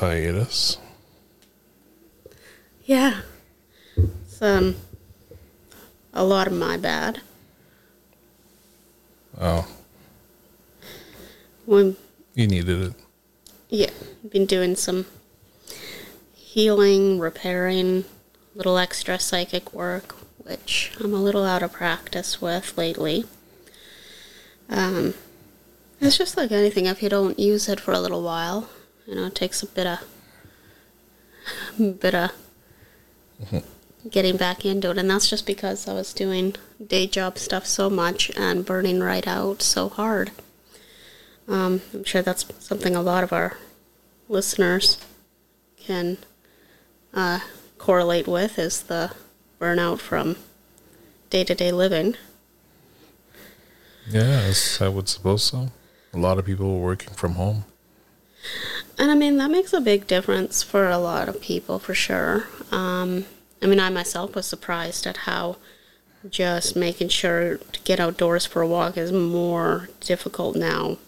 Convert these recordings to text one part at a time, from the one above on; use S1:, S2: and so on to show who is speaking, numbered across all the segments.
S1: hiatus.
S2: Yeah. It's um a lot of my bad.
S1: Oh,
S2: We
S1: you needed it.
S2: yeah, been doing some healing, repairing, little extra psychic work, which I'm a little out of practice with lately. Um, it's just like anything. If you don't use it for a little while, you know, it takes a bit of bit of getting back into it, and that's just because I was doing day job stuff so much and burning right out so hard. Um, I'm sure that's something a lot of our listeners can uh, correlate with is the burnout from day to day living.
S1: Yes, I would suppose so. A lot of people were working from home.
S2: And I mean, that makes a big difference for a lot of people for sure. Um, I mean, I myself was surprised at how just making sure to get outdoors for a walk is more difficult now.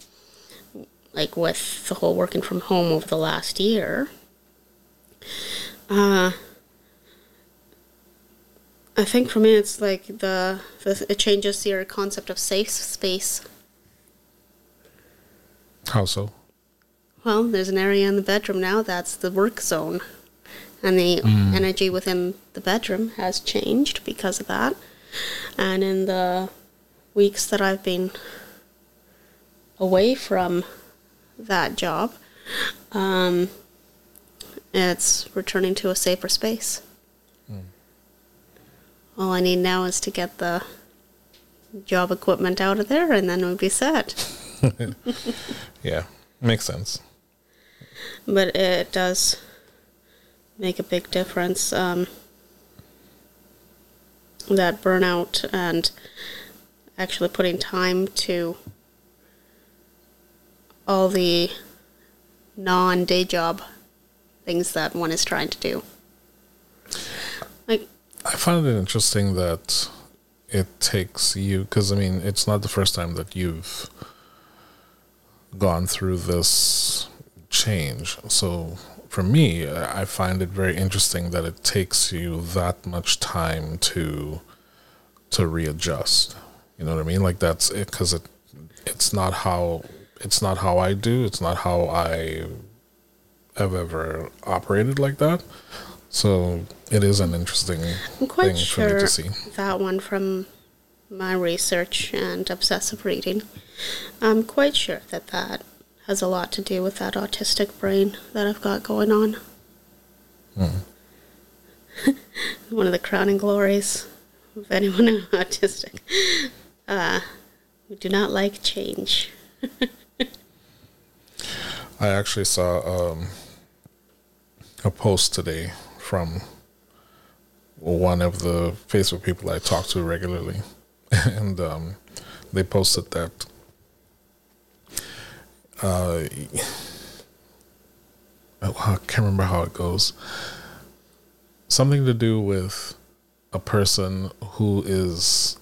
S2: Like with the whole working from home over the last year. Uh, I think for me, it's like the, the it changes your concept of safe space.
S1: How so?
S2: Well, there's an area in the bedroom now that's the work zone. And the energy within the bedroom has changed because of that. And in the weeks that I've been away from that job, um, it's returning to a safer space. All I need now is to get the job equipment out of there, and then we'll be set.
S1: Yeah, makes sense.
S2: But it does make a big difference. Um, that burnout and actually putting time to all the non day job things that one is trying to do. Like,
S1: I find it interesting that it takes you because I mean it's not the first time that you've gone through this change. So for me, I find it very interesting that it takes you that much time to to readjust. You know what I mean? Like that's it because it it's not how it's not how I do. It's not how I have ever operated like that. So it is an interesting
S2: I'm quite
S1: thing for me
S2: sure
S1: to see.
S2: that one from my research and obsessive reading. I'm quite sure that that has a lot to do with that autistic brain that I've got going on. one of the crowning glories of anyone autistic. Uh, we do not like change.
S1: I actually saw um, a post today from one of the Facebook people I talk to regularly, and um, they posted that uh, I can't remember how it goes. Something to do with a person who is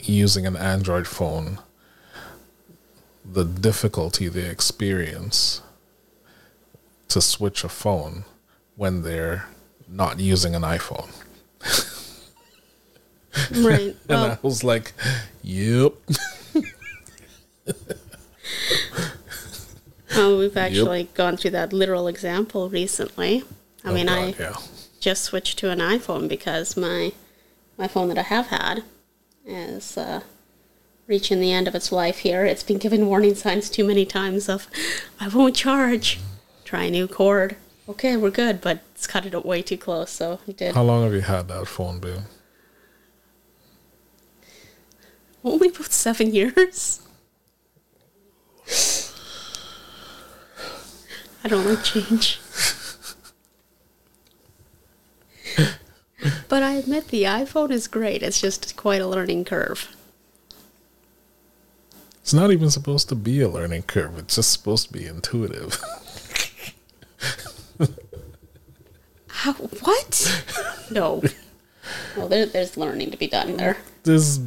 S1: using an Android phone the difficulty they experience to switch a phone when they're not using an iPhone.
S2: Right.
S1: And I was like, yep.
S2: well, we've actually gone through that literal example recently. I
S1: Oh,
S2: mean, I
S1: yeah.
S2: just switched to an iPhone because my my phone that I have had is uh, reaching the end of its life here. It's been given warning signs too many times of I won't charge. Try a new cord. Okay, we're good, but it's cut it up way too close, so did.
S1: How long have you had that phone, Bill?
S2: Only about seven years. I don't like change. but I admit the iPhone is great. It's just quite a learning curve.
S1: It's not even supposed to be a learning curve. It's just supposed to be intuitive.
S2: How, what? No. Well, there, there's learning to be done there.
S1: This is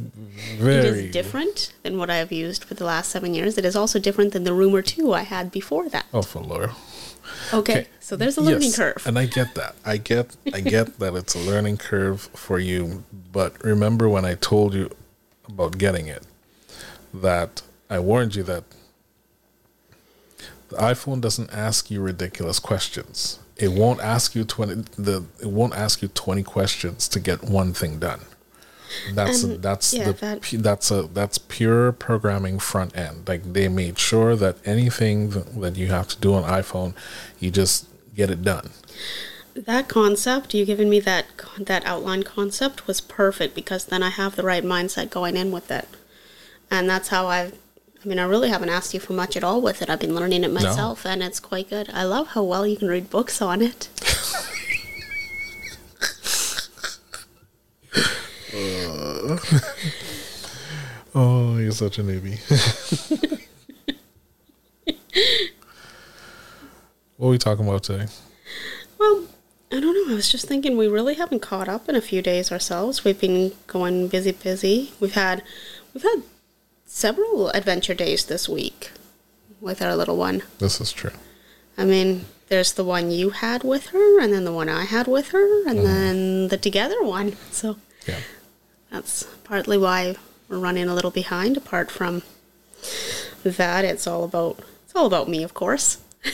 S1: very
S2: is different than what I have used for the last seven years. It is also different than the rumor two I had before that.
S1: Oh, for Laura.
S2: Okay,
S1: Okay.
S2: so there's a learning
S1: Yes,
S2: curve.
S1: and I get that. I get, I get that it's a learning curve for you. But remember when I told you about getting it, that I warned you that the iPhone doesn't ask you ridiculous questions. It won't ask you twenty. The it won't ask you twenty questions to get one thing done. That's
S2: And,
S1: that's
S2: yeah,
S1: the
S2: that-
S1: that's a that's pure programming front end. Like they made sure that anything that, that you have to do on iPhone, you just get it done.
S2: that concept you giving me that that outline concept was perfect because then I have the right mindset going in with it, and that's how I've. I mean, I really haven't asked you for much at all with it. I've been learning it myself, and it's quite good. I love how well you can read books on it.
S1: Uh, oh, you're such a newbie. what are we talking about today?
S2: Well, I don't know. I was just thinking we really haven't caught up in a few days ourselves. We've been going busy, busy. We've had we've had several adventure days this week with our little one.
S1: This is true.
S2: I mean, there's the one you had with her, and then the one I had with her, and uh-huh. then the together one. So
S1: Yeah.
S2: that's partly why we're running a little behind. Apart from that, it's all about it's all about me, of course.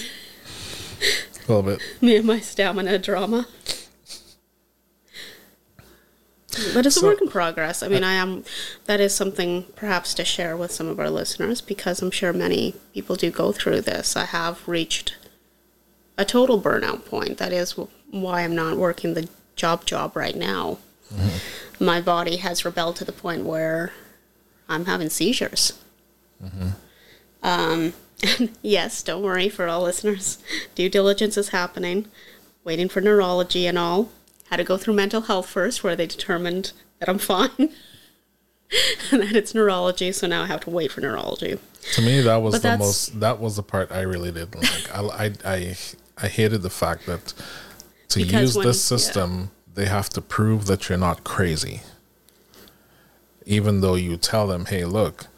S1: A little bit.
S2: me and my stamina drama. But it's a work in progress. I mean, I am. That is something perhaps to share with some of our listeners because I'm sure many people do go through this. I have reached a total burnout point. That is why I'm not working the job job right now. My body has rebelled to the point where I'm having seizures. Um, yes, don't worry for all listeners. Due diligence is happening. Waiting for neurology and all. Had to go through mental health first, where they determined that I'm fine. and that it's neurology, so now I have to wait for neurology.
S1: To me, that was
S2: But
S1: the most. That was the part I really didn't like. I, I, I, I hated the fact that to use
S2: when-
S1: this system, they have to prove that you're not crazy. Even though you tell them, "Hey, look,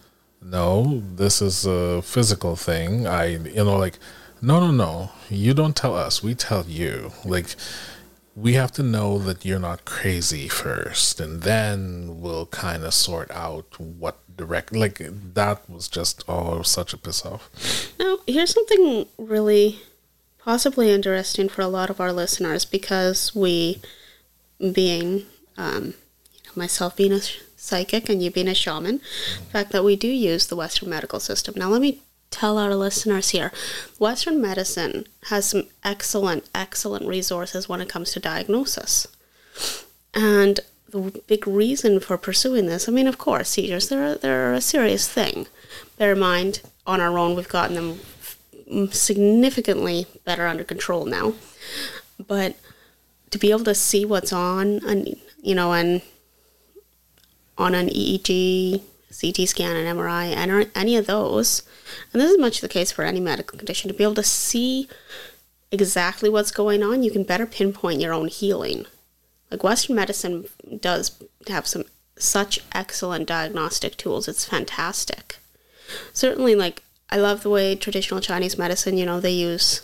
S1: no, this is a physical thing." I, you know, like, no, no, no. You don't tell us. We tell you. Like, we have to know that you're not crazy first, and then we'll kind of sort out what direct. Like that was just oh, such a piss off.
S2: Now, here's something really possibly interesting for a lot of our listeners because we, being um, you know, myself being a psychic and you being a shaman, the fact that we do use the Western medical system. Now, let me tell our listeners here Western medicine has some excellent, excellent resources when it comes to diagnosis. And the big reason for pursuing this, I mean, of course, seizures, they're, they're a serious thing. Bear in mind, on our own, we've gotten them significantly better under control now. But to be able to see what's on, and you know, and on an EEG, CT scan, and MRI, and any of those, and this is much the case for any medical condition, to be able to see exactly what's going on, you can better pinpoint your own healing. Like Western medicine does have some such excellent diagnostic tools. It's fantastic. Certainly, like I love the way traditional Chinese medicine. You know, they use.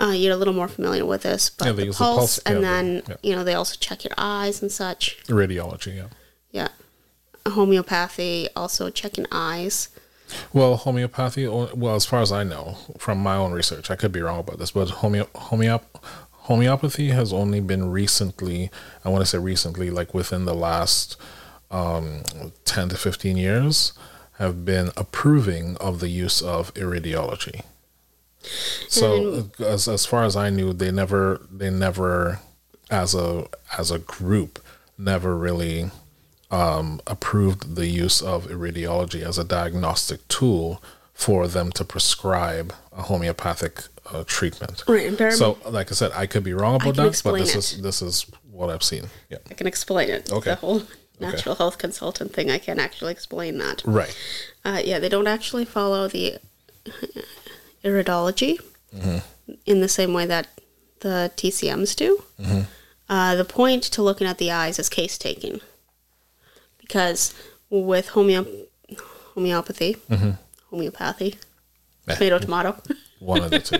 S2: Uh, you're a little more familiar with this, but
S1: Yeah,
S2: the
S1: use the
S2: pulse,
S1: pulse,
S2: and
S1: yeah,
S2: then
S1: yeah.
S2: you know they also check your eyes and such.
S1: Radiology, yeah.
S2: Yeah, homeopathy also checking eyes.
S1: Well, homeopathy. Well, as far as I know, from my own research, I could be wrong about this, but homeo- homeop- homeopathy has only been recently. I want to say recently, like within the last um, ten to fifteen years, have been approving of the use of iridiology. So, as as far as I knew, they never they never, as a as a group, never really um, approved the use of iridiology as a diagnostic tool for them to prescribe a homeopathic uh, treatment.
S2: Right,
S1: So, like I said, I could be wrong about that, but this
S2: explain
S1: is this is what I've seen. Yeah,
S2: I can explain it.
S1: Okay.
S2: The whole natural health consultant thing, I can actually explain that.
S1: right.
S2: Uh, yeah, they don't actually follow the iridology
S1: Mm-hmm.
S2: in the same way that the TCMs do. Uh, the point to looking at the eyes is case taking. Because with homeo- homeopathy, homeopathy,
S1: Eh,
S2: tomato, tomato.
S1: One of the two.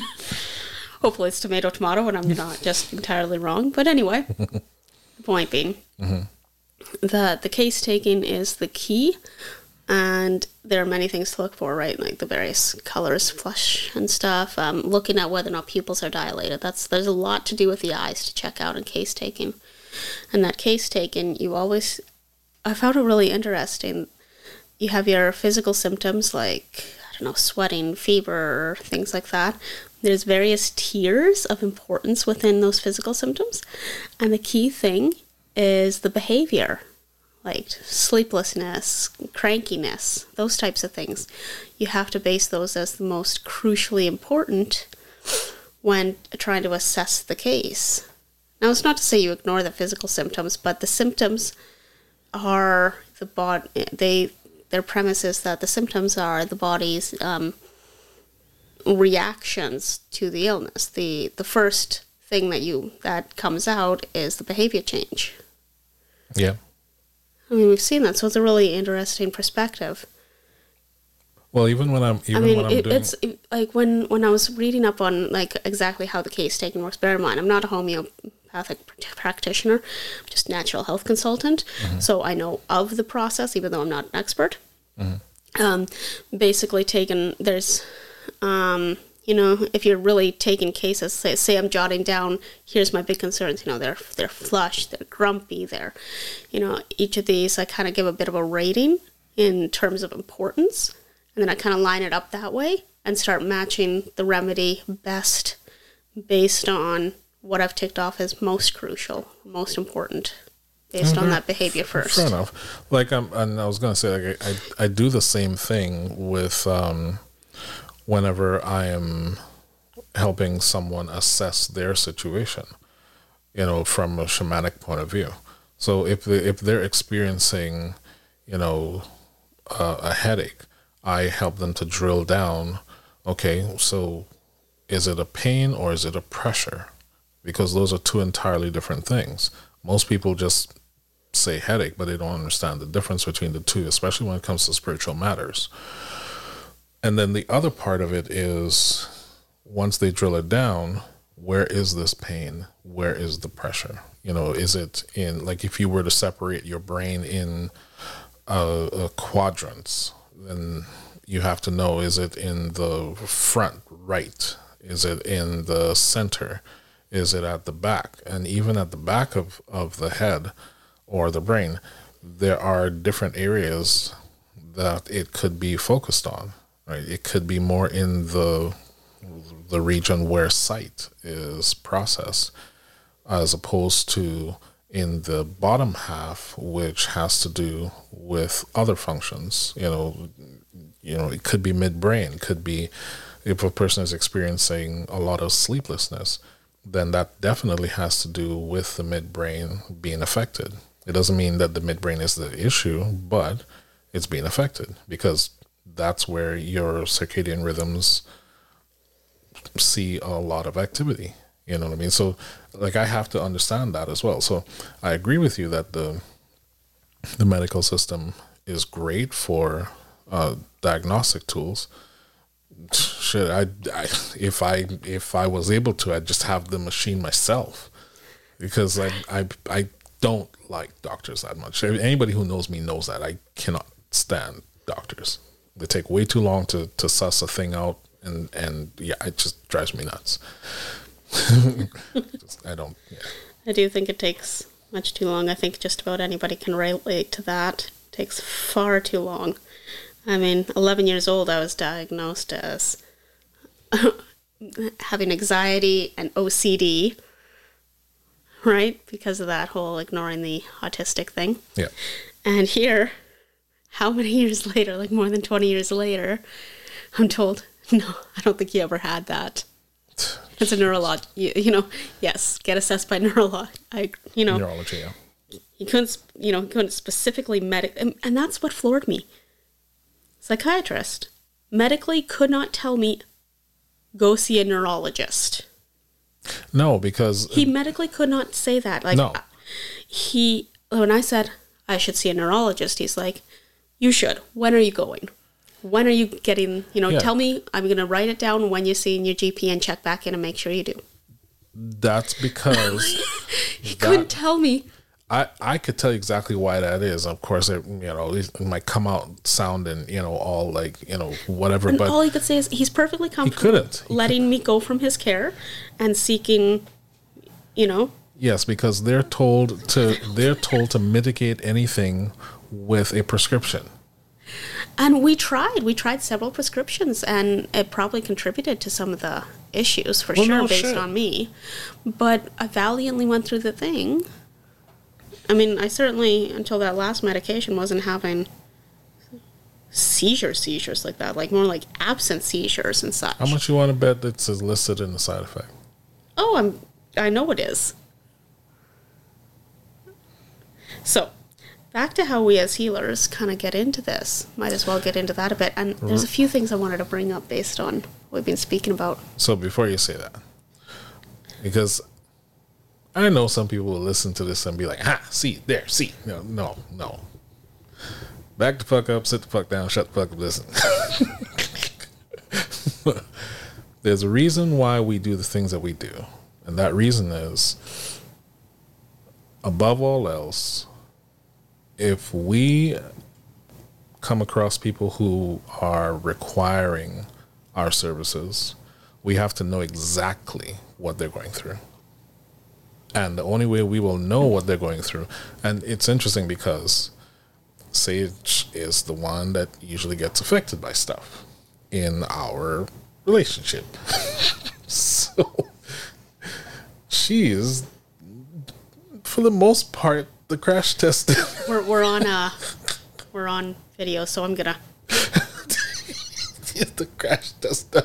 S2: Hopefully it's tomato, tomato, and I'm not just entirely wrong. But anyway, the point being that the case taking is the key. And there are many things to look for, right? Like the various colors, flush and stuff. Um, looking at whether or not pupils are dilated. That's there's a lot to do with the eyes to check out in case taking. And that case taken, you always, I found it really interesting. You have your physical symptoms like I don't know, sweating, fever, things like that. There's various tiers of importance within those physical symptoms, and the key thing is the behavior like sleeplessness, crankiness, those types of things. You have to base those as the most crucially important when trying to assess the case. Now, it's not to say you ignore the physical symptoms, but the symptoms are the body. They their premise is that the symptoms are the body's um, reactions to the illness. the The first thing that you that comes out is the behavior change.
S1: Yeah.
S2: I mean, we've seen that, so it's a really interesting perspective.
S1: Well, even when I'm even
S2: I mean,
S1: when I'm
S2: it,
S1: doing
S2: it's it, like when when I was reading up on like exactly how the case taking works. Bear in mind, I'm not a homeopathic pr- practitioner, I'm just natural health consultant. So I know of the process, even though I'm not an expert. Um, basically, taken there's, um, you know, if you're really taking cases, say, say I'm jotting down, here's my big concerns. You know, they're they're flush, they're grumpy, they're, you know, each of these I kind of give a bit of a rating in terms of importance, and then I kind of line it up that way and start matching the remedy best based on what I've ticked off as most crucial, most important, based on that behavior first.
S1: Fair enough. Like I'm, and I was gonna say, like I, I, I do the same thing with um, whenever I am helping someone assess their situation. You know, from a shamanic point of view. So if they, if they're experiencing, you know, uh, a headache, I help them to drill down. Okay, so is it a pain or is it a pressure? Because those are two entirely different things. Most people just say headache, but they don't understand the difference between the two, especially when it comes to spiritual matters. And then the other part of it is once they drill it down, where is this pain? Where is the pressure? You know, is it in, like, if you were to separate your brain in uh, uh, quadrants, then you have to know is it in the front right? Is it in the center? Is it at the back? And even at the back of, of the head or the brain, there are different areas that it could be focused on. Right? It could be more in the the region where sight is processed, as opposed to in the bottom half, which has to do with other functions. You know, you know, it could be midbrain, could be if a person is experiencing a lot of sleeplessness, then that definitely has to do with the midbrain being affected. It doesn't mean that the midbrain is the issue, but it's being affected because that's where your circadian rhythms see a lot of activity. You know what I mean? So, like, I have to understand that as well. So, I agree with you that the the medical system is great for uh, diagnostic tools. Shit, I, I if I if I was able to, I'd just have the machine myself because I I I don't like doctors that much. Anybody who knows me knows that I cannot stand doctors. They take way too long to to suss a thing out, and and yeah, it just drives me nuts. just, I don't. Yeah.
S2: I do think it takes much too long. I think just about anybody can relate to that. It takes far too long. I mean, 11 years old, I was diagnosed as having anxiety and OCD, right? Because of that whole ignoring the autistic thing.
S1: Yeah.
S2: And here, how many years later, like more than 20 years later, I'm told, no, I don't think you ever had that. It's a neurolog, you, you know, yes, get assessed by neurolog. I, you know,
S1: Neurology. Yeah.
S2: he couldn't, you know, he couldn't specifically medic, and, and that's what floored me. Psychiatrist medically could not tell me go see a neurologist.
S1: No, because
S2: He medically could not say that. Like
S1: No.
S2: he when I said I should see a neurologist, he's like, "You should. When are you going? When are you getting? You know,
S1: Yeah.
S2: tell me. I'm going to write it down when you're seeing your GP and check back in and make sure you do."
S1: that's because
S2: He
S1: That-
S2: couldn't tell me.
S1: I, I could tell you exactly why that is. Of course, it you know it might come out sounding you know all like you know whatever,
S2: And
S1: but
S2: all he could say is he's perfectly comfortable
S1: he couldn't.
S2: Letting me go from his care and seeking, you know,
S1: Yes, because they're told to they're told to mitigate anything with a prescription.
S2: And we tried. We tried several prescriptions, and it probably contributed to some of the issues for
S1: Well,
S2: sure,
S1: no
S2: based
S1: shit.
S2: on me. But I valiantly went through the thing. I mean, I certainly, until that last medication, wasn't having seizure seizures like that, like more like absent seizures and such.
S1: How much you want to bet that's listed in the side effect?
S2: Oh, I'm. I know it is. So, back to how we as healers kind of get into this. Might as well get into that a bit. And there's a few things I wanted to bring up based on what we've been speaking about.
S1: So before you say that, because I know some people will listen to this and be like, "Ha, see there, see." No, no, no. Back the fuck up, sit the fuck down, shut the fuck up, listen. There's a reason why we do the things that we do, and that reason is, above all else, if we come across people who are requiring our services, we have to know exactly what they're going through. And the only way we will know what they're going through, and it's interesting because Sage is the one that usually gets affected by stuff in our relationship. so she is, for the most part, the crash test.
S2: We're, we're on uh, we're on video, so I'm gonna
S1: the crash test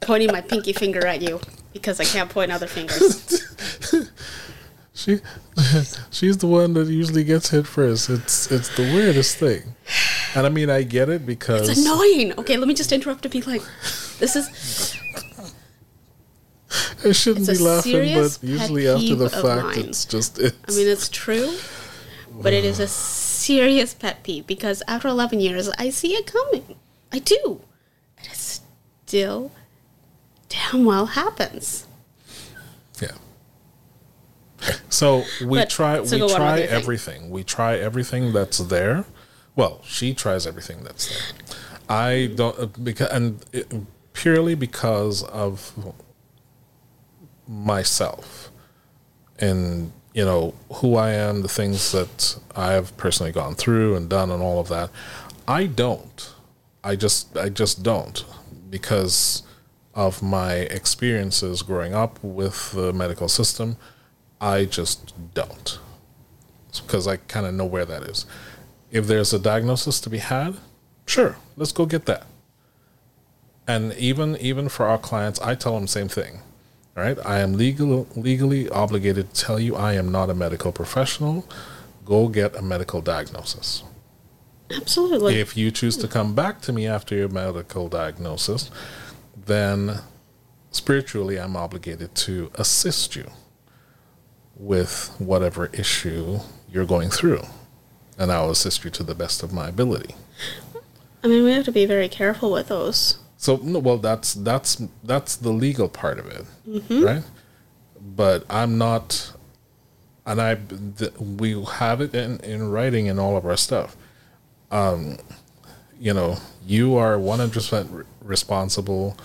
S2: pointing my pinky finger at you because I can't point other fingers.
S1: She, she's the one that usually gets hit first. It's it's the weirdest thing, and I mean I get it because
S2: It's annoying. Okay, let me just interrupt to be like, this is
S1: I shouldn't be laughing, but usually after the fact, it's just it's.
S2: I mean, it's true, but it is a serious pet peeve because after 11 years, I see it coming. I do. And it still damn well happens.
S1: yeah. So we
S2: But-
S1: try
S2: so
S1: we
S2: go on with
S1: try
S2: your thing.
S1: everything. We try everything that's there. Well, she tries everything that's there. I don't uh, because and it, purely because of myself and you know who I am, the things that I've personally gone through and done, and all of that. I don't. I just I just don't because of my experiences growing up with the medical system. I just don't because I kind of know where that is. If there's a diagnosis to be had, sure, let's go get that. And even even for our clients, I tell them the same thing. All right, I am legal legally obligated to tell you I am not a medical professional. Go get a medical diagnosis.
S2: Absolutely.
S1: If you choose to come back to me after your medical diagnosis, then spiritually I'm obligated to assist you with whatever issue you're going through. And I'll assist you to the best of my ability.
S2: I mean, we have to be very careful with those.
S1: So no, well, that's that's that's the legal part of it, right? But I'm not, and I th- we have it in in writing in all of our stuff. Um, you know, you are one hundred percent responsible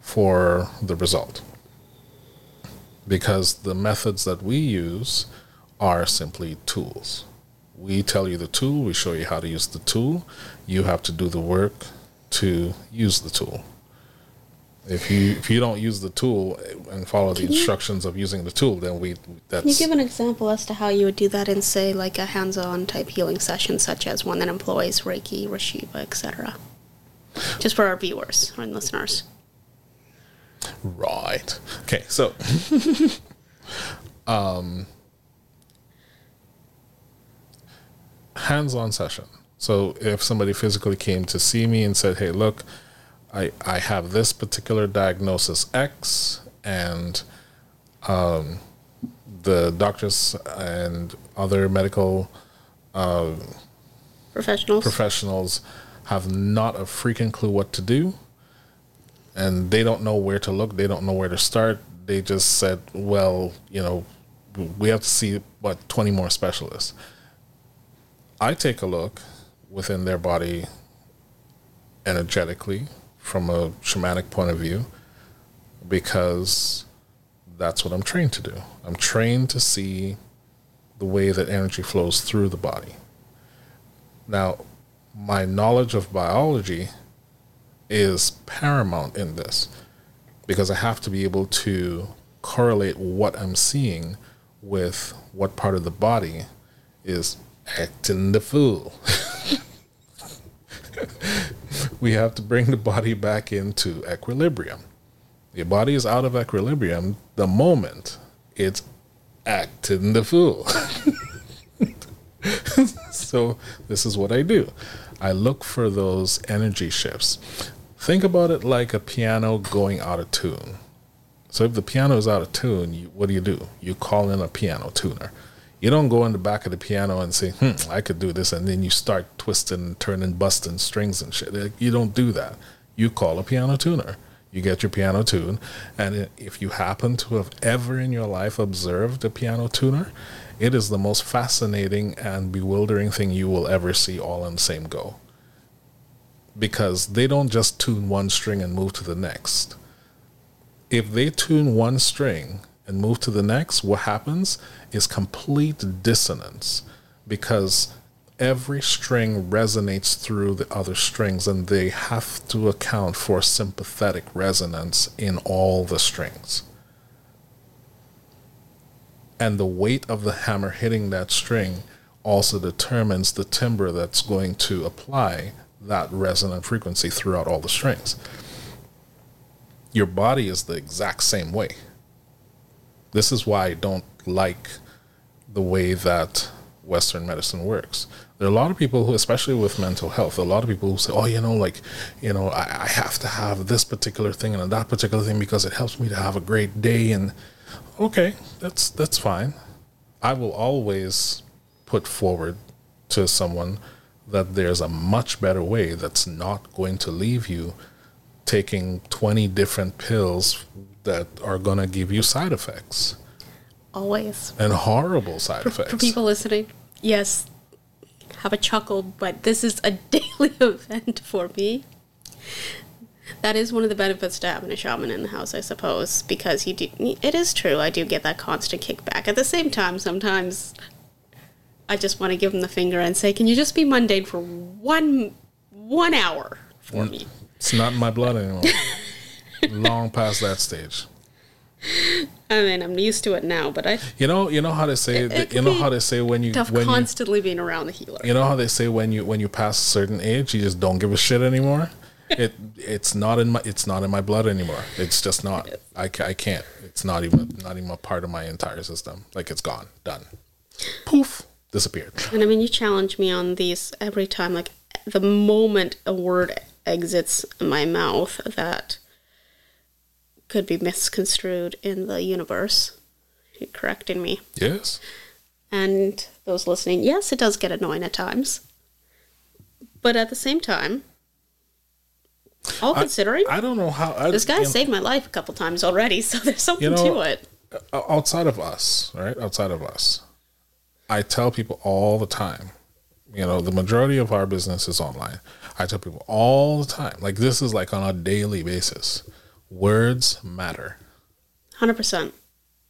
S1: for the result because the methods that we use are simply tools. We tell you the tool, we show you how to use the tool. You have to do the work to use the tool. If you if you don't use the tool and follow the
S2: Can you-
S1: instructions of using the tool, then we that's
S2: Can you give an example as to how you would do that in, say, like a hands-on type healing session, such as one that employs Reiki, Reshiva, etc.? Just for our viewers and listeners.
S1: right. Okay, so um hands-on session. So if somebody physically came to see me and said, "Hey, look, I I have this particular diagnosis X and um, the doctors and other medical
S2: Professionals.
S1: professionals have not a freaking clue what to do. And they don't know where to look. They don't know where to start. They just said well you know we have to see what 20 more specialists. I take a look within their body energetically from a shamanic point of view because that's what i'm trained to do. I'm trained to see the way that energy flows through the body. Now, my knowledge of biology is paramount in this because I have to be able to correlate what I'm seeing with what part of the body is acting the fool. we have to bring the body back into equilibrium. Your body is out of equilibrium the moment it's acting the fool. so this is what I do. I look for those energy shifts. Think about it like a piano going out of tune. So if the piano is out of tune, you, what do you do? You call in a piano tuner. You don't go in the back of the piano and say, "Hmm, I could do this," and then you start twisting, turning, busting strings and shit. You don't do that. You call a piano tuner. You get your piano tune, and if you happen to have ever in your life observed a piano tuner, it is the most fascinating and bewildering thing you will ever see all in the same go. Because they don't just tune one string and move to the next. If they tune one string and move to the next, what happens is complete dissonance because every string resonates through the other strings and they have to account for sympathetic resonance in all the strings and the weight of the hammer hitting that string also determines the timbre that's going to apply that resonant frequency throughout all the strings. Your body is the exact same way. This is why I don't like the way that Western medicine works. There are a lot of people who, especially with mental health, a lot of people who say, "Oh, you know, like, you know, I, I have to have this particular thing and that particular thing because it helps me to have a great day." And okay, that's that's fine. I will always put forward to someone that there's a much better way that's not going to leave you taking 20 different pills that are going to give you side effects
S2: Always.
S1: and horrible side effects.
S2: For people listening, yes, have a chuckle, but this is a daily event for me. That is one of the benefits to having a shaman in the house, I suppose, because you do. It is true. I do get that constant kickback. At the same time, sometimes I just want to give them the finger and say, "Can you just be mundane for one one hour for mm. me?"
S1: It's not in my blood anymore. Long past that stage.
S2: I mean, I'm used to it now, but I
S1: You know, you know how they say.
S2: It- it
S1: you know how they say when you
S2: tough
S1: when you,
S2: constantly being around the healer.
S1: you know how they say when you when you pass a certain age, you just don't give a shit anymore. It it's not in my it's not in my blood anymore. It's just not. I, I can't. It's not even not even a part of my entire system. Like it's gone, done, poof, disappeared.
S2: And I mean, you challenge me on these every time. Like the moment a word exits my mouth that could be misconstrued in the universe, you're correcting me.
S1: Yes.
S2: And those listening, yes, it does get annoying at times. But at the same time, all considering,
S1: I don't know how I,
S2: this guy
S1: you know,
S2: saved my life a couple times already, so there's something
S1: You know,
S2: to it.
S1: Uh, uh, outside of us, right? Outside of us, I tell people all the time. You know, the majority of our business is online. I tell people all the time, like this is like on a daily basis. Words matter.
S2: 100%.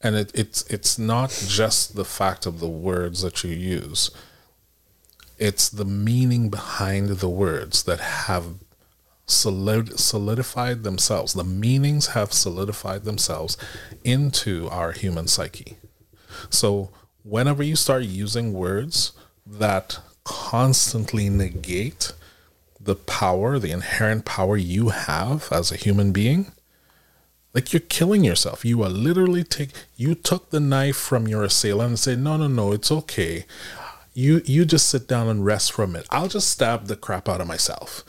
S1: and it, it's it's not just the fact of the words that you use it's the meaning behind the words that have solidified themselves the meanings have solidified themselves into our human psyche so whenever you start using words that constantly negate the power the inherent power you have as a human being like you're killing yourself. You are literally take you took the knife from your assailant and said, No, no, no, it's okay. You you just sit down and rest for a minute. I'll just stab the crap out of myself.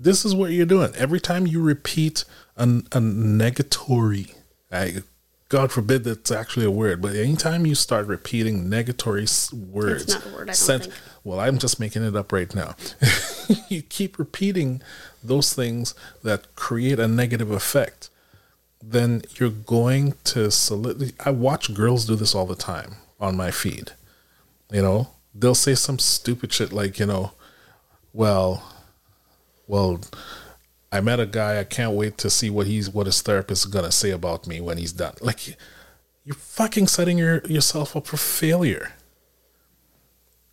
S1: This is what you're doing. Every time you repeat an, a negatory, I, God forbid that's actually a word, but anytime you start repeating negatory words,
S2: not a word, I
S1: sent-
S2: think.
S1: well, I'm just making it up right now. you keep repeating those things that create a negative effect, then you're going to solidify. I watch girls do this all the time on my feed. You know, they'll say some stupid shit like, you know, well, well, I met a guy. I can't wait to see what he's what his therapist is gonna say about me when he's done. Like, you're fucking setting your yourself up for failure.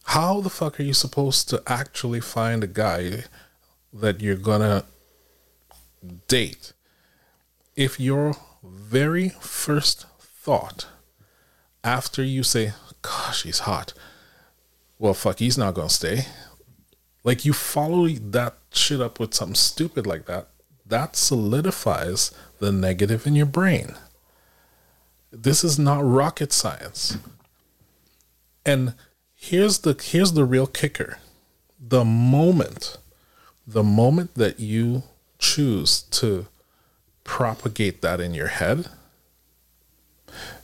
S1: How the fuck are you supposed to actually find a guy that you're gonna date if your very first thought after you say, "Gosh, he's hot," well, fuck, he's not gonna stay. Like you follow that shit up with something stupid like that, that solidifies the negative in your brain. This is not rocket science. And here's the here's the real kicker. The moment the moment that you choose to propagate that in your head,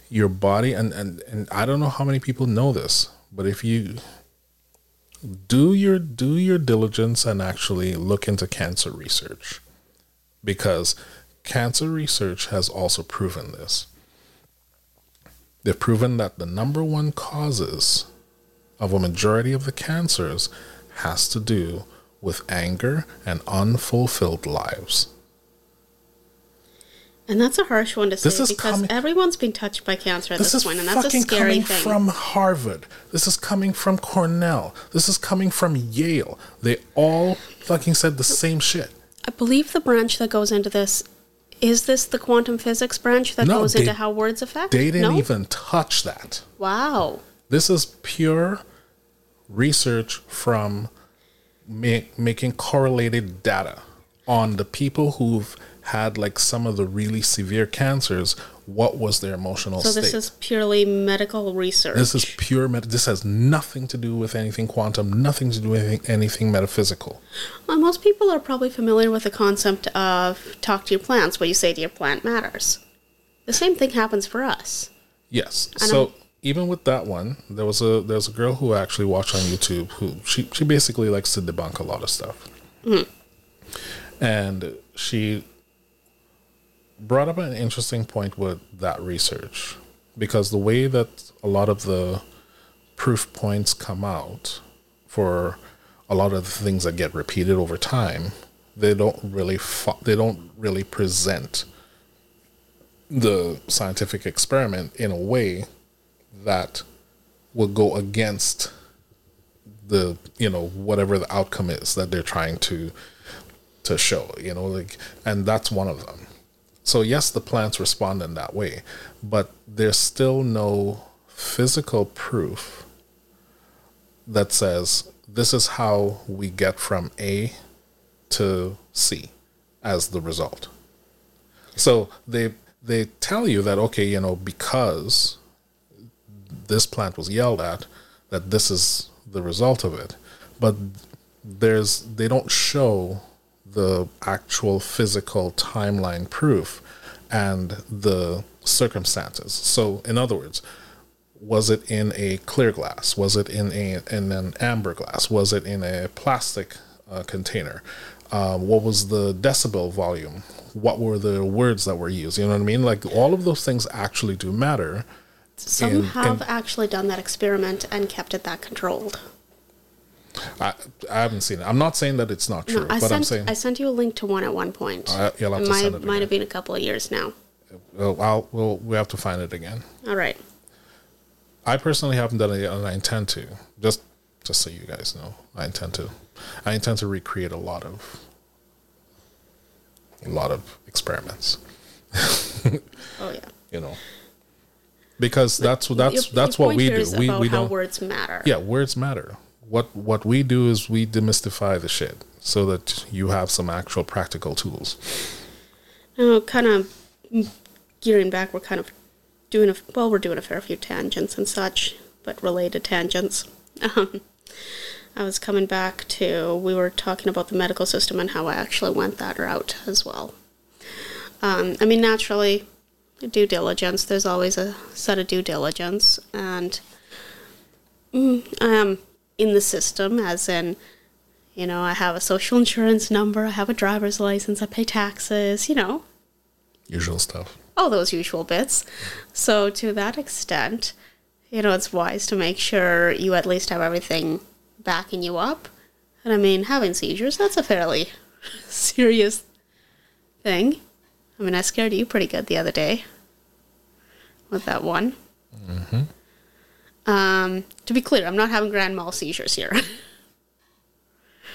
S1: your body and, and and I don't know how many people know this, but if you do your do your diligence and actually look into cancer research because cancer research has also proven this. They've proven that the number one causes of a majority of the cancers has to do with anger and unfulfilled lives.
S2: And that's a harsh one to say
S1: This is
S2: because
S1: coming-
S2: everyone's been touched by cancer at
S1: This
S2: this, point, and that's a scary
S1: coming
S2: thing.
S1: from Harvard. This is coming from Cornell. This is coming from Yale. They all fucking said the same shit.
S2: I believe the branch that goes into this is this the quantum physics branch that
S1: No,
S2: goes
S1: they-
S2: into how words affect.
S1: They didn't
S2: no?
S1: even touch that.
S2: Wow.
S1: This is pure research from ma- making correlated data on the people who've had like some of the really severe cancers. What was their emotional
S2: So
S1: state?
S2: this is purely medical research.
S1: This is pure med. This has nothing to do with anything quantum. Nothing to do with anything, anything metaphysical.
S2: Well, most people are probably familiar with the concept of talk to your plants. What you say to your plant matters. The same thing happens for us.
S1: Yes.
S2: And
S1: so
S2: I'm-
S1: even with that one, there was a there's a girl who I actually watched on YouTube who she she basically likes to debunk a lot of stuff, mm-hmm. and she brought up an interesting point with that research because the way that a lot of the proof points come out for a lot of the things that get repeated over time, they don't really fo- they don't really present the scientific experiment in a way that will go against the you know whatever the outcome is that they're trying to to show you know like and that's one of them so yes the plants respond in that way but there's still no physical proof that says this is how we get from a to c as the result so they they tell you that okay, you know, because this plant was yelled at, that this is the result of it. But there's they don't show the actual physical timeline proof and the circumstances. So in other words, was it in a clear glass? Was it in a in an amber glass? Was it in a plastic uh, container? Um, what was the decibel volume? What were the words that were used? You know what I mean? Like all of those things actually do matter.
S2: Some
S1: in-
S2: have
S1: in-
S2: actually done that experiment and kept it that controlled.
S1: I, I haven't seen it. I'm not saying that it's not true,
S2: No, I
S1: but I'm
S2: sent
S1: saying
S2: I sent you a link to one at one point.
S1: Uh, you'll have
S2: it
S1: to
S2: might,
S1: send it
S2: might have been a couple of years now.
S1: uh, I'll, we'll, we have to find it again.
S2: All right.
S1: I personally haven't done it yet, and I intend to. Just just so you guys know, I intend to. I intend to recreate a lot of a lot of experiments.
S2: Oh yeah.
S1: You know, because that's that's
S2: your
S1: that's what we do. We we
S2: how
S1: don't.
S2: words matter.
S1: Yeah, words matter. What what we do is we demystify the shit so that you have some actual practical tools.
S2: Now, kind of gearing back, we're kind of doing a well, we're doing a fair few tangents and such, but related tangents. Um, I was coming back to, we were talking about the medical system and how I actually went that route as well. Um, I mean, naturally, due diligence, there's always a set of due diligence, and mm, am in the system, as in, you know, I have a social insurance number, I have a driver's license, I pay taxes, you know,
S1: Usual stuff.
S2: all those usual bits. So, to that extent, you know, it's wise to make sure you at least have everything backing you up. And I mean, having seizures, that's a fairly serious thing. I mean, I scared you pretty good the other day with that one. Mm-hmm. Um, to be clear, I'm not having grand mal seizures here.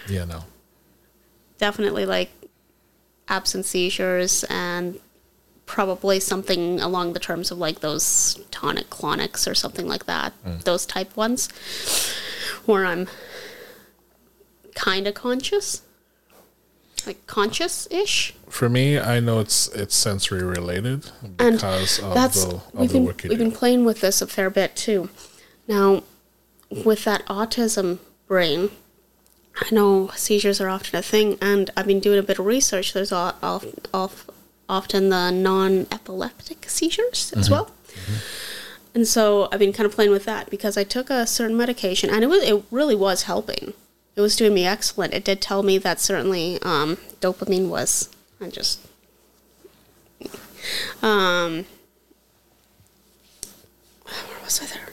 S1: Yeah, no.
S2: Definitely like absent seizures and probably something along the terms of like those tonic clonics or something like that. Those type ones where I'm kind of conscious. Like conscious ish.
S1: For me, I know it's it's sensory related
S2: And
S1: because of
S2: that's
S1: the of
S2: we've
S1: the
S2: been we've been playing with this a fair bit too. Now, with that autism brain, I know seizures are often a thing, and I've been doing a bit of research. There's of, of, often the non-epileptic seizures as well. And so I've been kind of playing with that because I took a certain medication and it was it really was helping. It was doing me excellent. It did tell me that certainly um, dopamine was. I just um, where was I there?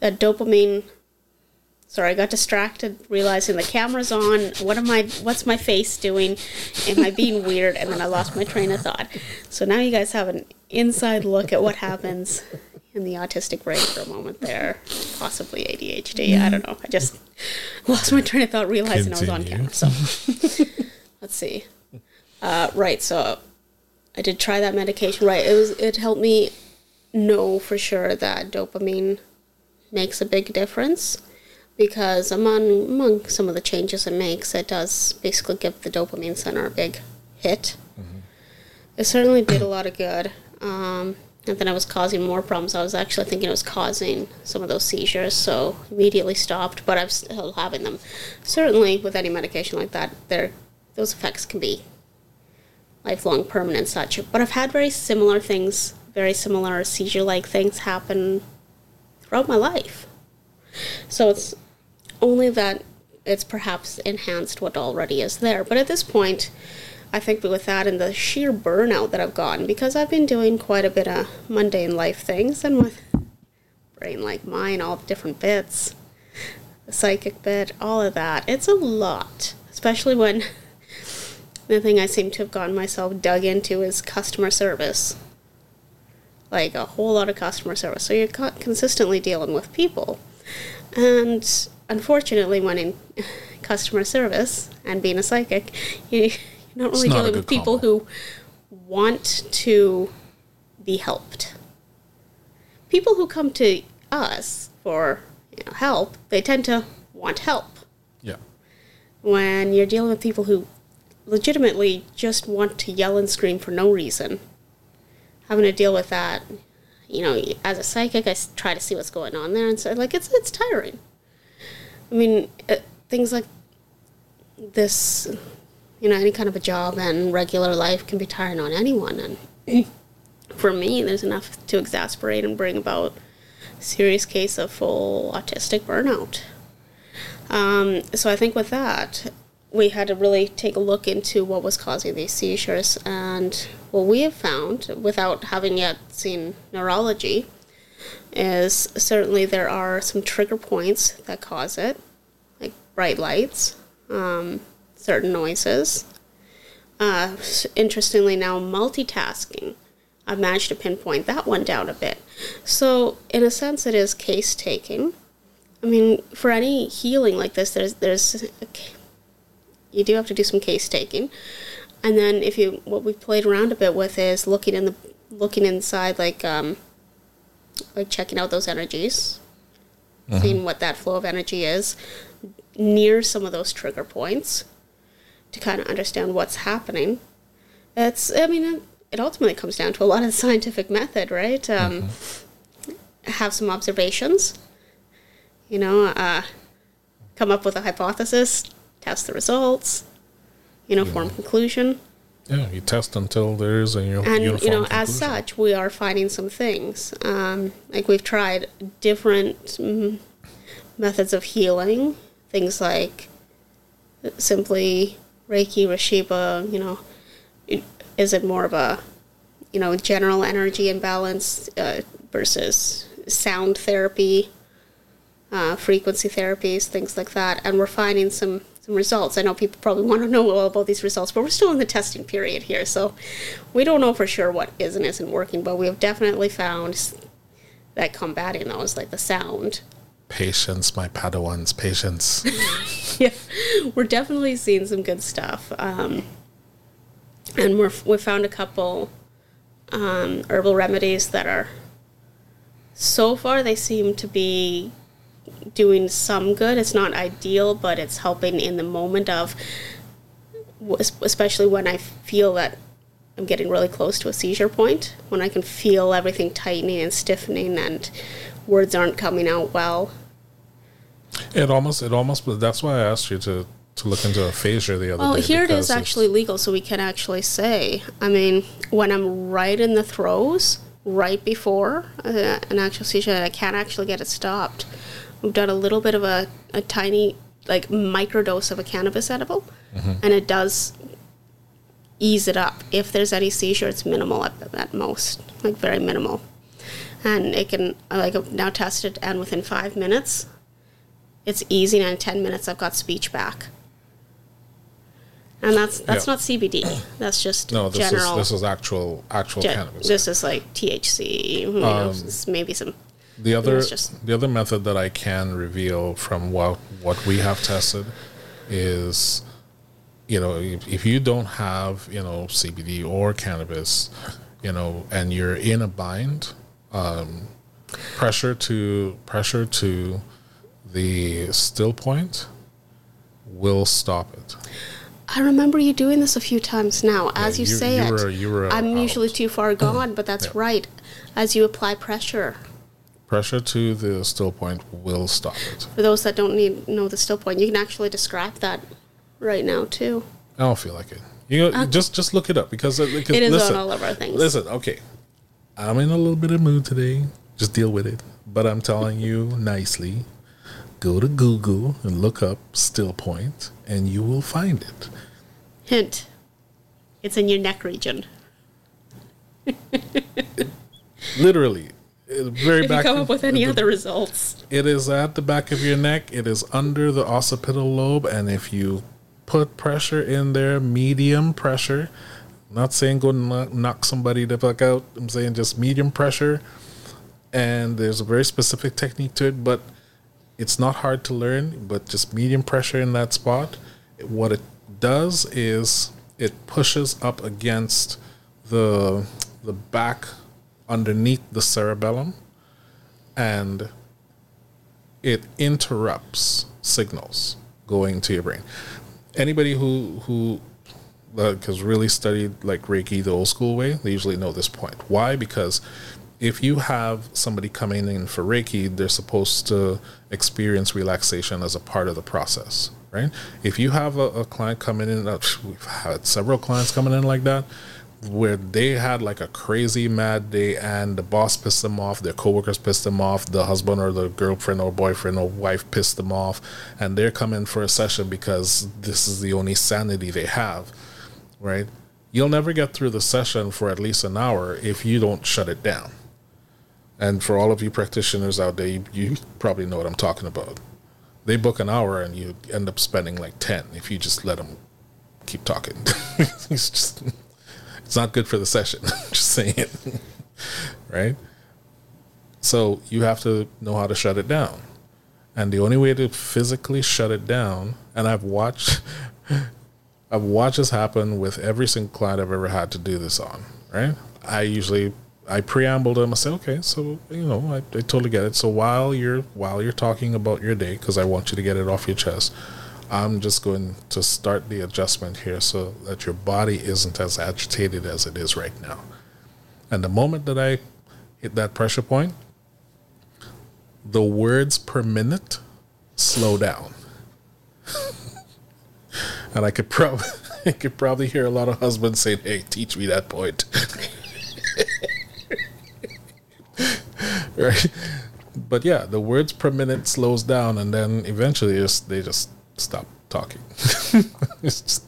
S2: That dopamine. Sorry, I got distracted realizing the camera's on. What am I? What's my face doing? Am I being weird? And then I lost my train of thought. So now you guys have an inside look at what happens in the autistic brain for a moment there. Possibly ADHD. I don't know. I just lost my train of thought realizing I was on camera. So let's see. Uh, right. So I did try that medication. Right. It was. It helped me know for sure that dopamine makes a big difference because among among some of the changes it makes, it does basically give the dopamine center a big hit. It certainly did a lot of good. Um, and then I was causing more problems. I was actually thinking it was causing some of those seizures, so immediately stopped. But I'm still having them. Certainly, with any medication like that, there those effects can be lifelong, permanent, such. But I've had very similar things, very similar seizure-like things happen throughout my life. So it's only that it's perhaps enhanced what already is there. But at this point, I think with that and the sheer burnout that I've gotten, because I've been doing quite a bit of mundane life things, and with brain like mine, all different bits, the psychic bit, all of that, it's a lot. Especially when the thing I seem to have gotten myself dug into is customer service. Like a whole lot of customer service. So you're co- consistently dealing with people. And unfortunately, when in customer service and being a psychic, you, you're not really
S1: not
S2: dealing with people
S1: combo.
S2: who want to be helped. People who come to us for you know, help, they tend to want help.
S1: Yeah.
S2: When you're dealing with people who legitimately just want to yell and scream for no reason, having to deal with that, you know, as a psychic, I try to see what's going on there, and so like it's it's tiring. I mean, it, things like this, you know, any kind of a job and regular life can be tiring on anyone, and for me, there's enough to exasperate and bring about a serious case of full autistic burnout. Um, so I think with that, we had to really take a look into what was causing these seizures, and what we have found, without having yet seen neurology, is certainly there are some trigger points that cause it, like bright lights, um, certain noises. Uh, interestingly, now multitasking. I've managed to pinpoint that one down a bit. So, in a sense, it is case taking. I mean, for any healing like this, there's there's you do have to do some case taking, and then if you what we've played around a bit with is looking in the looking inside, like um, like checking out those energies, seeing what that flow of energy is near some of those trigger points to kind of understand what's happening. It's I mean it, it ultimately comes down to a lot of the scientific method, right? Um, Have some observations you know, uh, come up with a hypothesis, test the results, you know, form conclusion.
S1: Yeah, you test until there's a uni-
S2: And
S1: uniform
S2: you know, as such, we are finding some things. Um, like we've tried different mm, methods of healing, things like simply Reiki, Rashiba. You know, is it more of a you know general energy imbalance uh, versus sound therapy, uh, frequency therapies, things like that? And we're finding some some results. I know people probably want to know all about these results, but we're still in the testing period here, so we don't know for sure what is and isn't working. But we have definitely found that combating those, like the sound,
S1: Patience, my Padawans, patience.
S2: yeah, we're definitely seeing some good stuff. Um, and we're we found a couple um, herbal remedies that are so far they seem to be doing some good. It's not ideal, but it's helping in the moment of, especially when I feel that I'm getting really close to a seizure point, when I can feel everything tightening and stiffening and words aren't coming out well.
S1: it almost, it almost, but that's why I asked you to to look into aphasia the other
S2: Well,
S1: day.
S2: here it is actually legal, so we can actually say. I mean, when I'm right in the throes, right before uh, an actual seizure, I can't actually get it stopped. We've done a little bit of a, a tiny, like, microdose of a cannabis edible, and it does ease it up. If there's any seizure, it's minimal at, at most, like, very minimal. And it can, like, I've now tested, and within five minutes, it's easy, and in 10 minutes, I've got speech back. And that's that's
S1: Yeah.
S2: not CBD. That's just
S1: No, this
S2: general.
S1: is this is actual actual
S2: gen-
S1: cannabis.
S2: this is like THC. Know,
S1: Um,
S2: maybe some.
S1: The other
S2: just-
S1: the other method that I can reveal from what what we have tested is you know if, if you don't have you know CBD or cannabis you know and you're in a bind um, pressure to pressure to the still point will stop it
S2: I remember you doing this a few times now. As you,
S1: you-
S2: say
S1: you
S2: it,
S1: were
S2: I'm
S1: out.
S2: usually too far gone, but that's
S1: Yeah.
S2: right. As you apply pressure,
S1: pressure to the still point will stop it
S2: for those that don't need know the still point, you can actually describe that right now too.
S1: I don't feel like it. You know, just just look it up because, because
S2: It is
S1: listen,
S2: on all of our things.
S1: Listen, okay, I'm in a little bit of mood today. Just deal with it. But I'm telling you nicely, go to Google and look up still point, and you will find it.
S2: Hint: it's in your neck region.
S1: Literally, very
S2: If you
S1: back.
S2: come up with any
S1: the-
S2: other results,
S1: It is at the back of your neck. It is under the occipital lobe, and if you put pressure in there, medium pressure. I'm not saying go knock, knock somebody the fuck out. I'm saying just medium pressure, and there's a very specific technique to it, but it's not hard to learn. But just medium pressure in that spot. What it does is it pushes up against the the back underneath the cerebellum, and it interrupts signals going to your brain. Anybody who who like has really studied like Reiki the old school way, they usually know this point. Why? Because if you have somebody coming in for Reiki, they're supposed to experience relaxation as a part of the process, right? If you have a, a client coming in, uh, we've had several clients coming in like that, where they had like a crazy mad day and the boss pissed them off, their coworkers pissed them off, the husband or the girlfriend or boyfriend or wife pissed them off, and they're coming for a session because this is the only sanity they have, right? You'll never get through the session for at least an hour if you don't shut it down. And for all of you practitioners out there, you, you probably know what I'm talking about. They book an hour and you end up spending like 10 if you just let them keep talking. it's just it's not good for the session. just saying right? So you have to know how to shut it down. And the only way to physically shut it down, and I've watched I've watched this happen with every single client I've ever had to do this on, right? I usually I preamble them. I say, okay, so you know, I, I totally get it. So while you're while you're talking about your day, because I want you to get it off your chest, I'm just going to start the adjustment here so that your body isn't as agitated as it is right now. And the moment that I hit that pressure point, the words per minute slow down. and I could probably I could probably hear a lot of husbands saying, "Hey, teach me that point." right? But yeah, the words per minute slows down, and then eventually just they just stop talking. Just-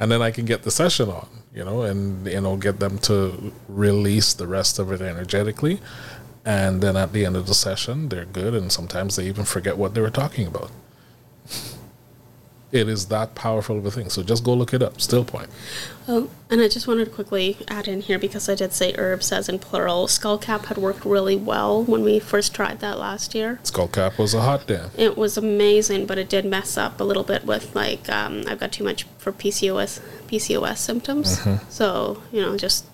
S1: and then I can get the session on, you know, and you know get them to release the rest of it energetically, and then at the end of the session they're good, and sometimes they even forget what they were talking about. It is that powerful of a thing. So just go look it up. Still point.
S2: Oh, and I just wanted to quickly add in here because I did say herbs as in plural. Skullcap had worked really well when we first tried that last year.
S1: Skull cap was a hot damn.
S2: It was amazing, but it did mess up a little bit with like um, I've got too much for PCOS PCOS symptoms. So you know, just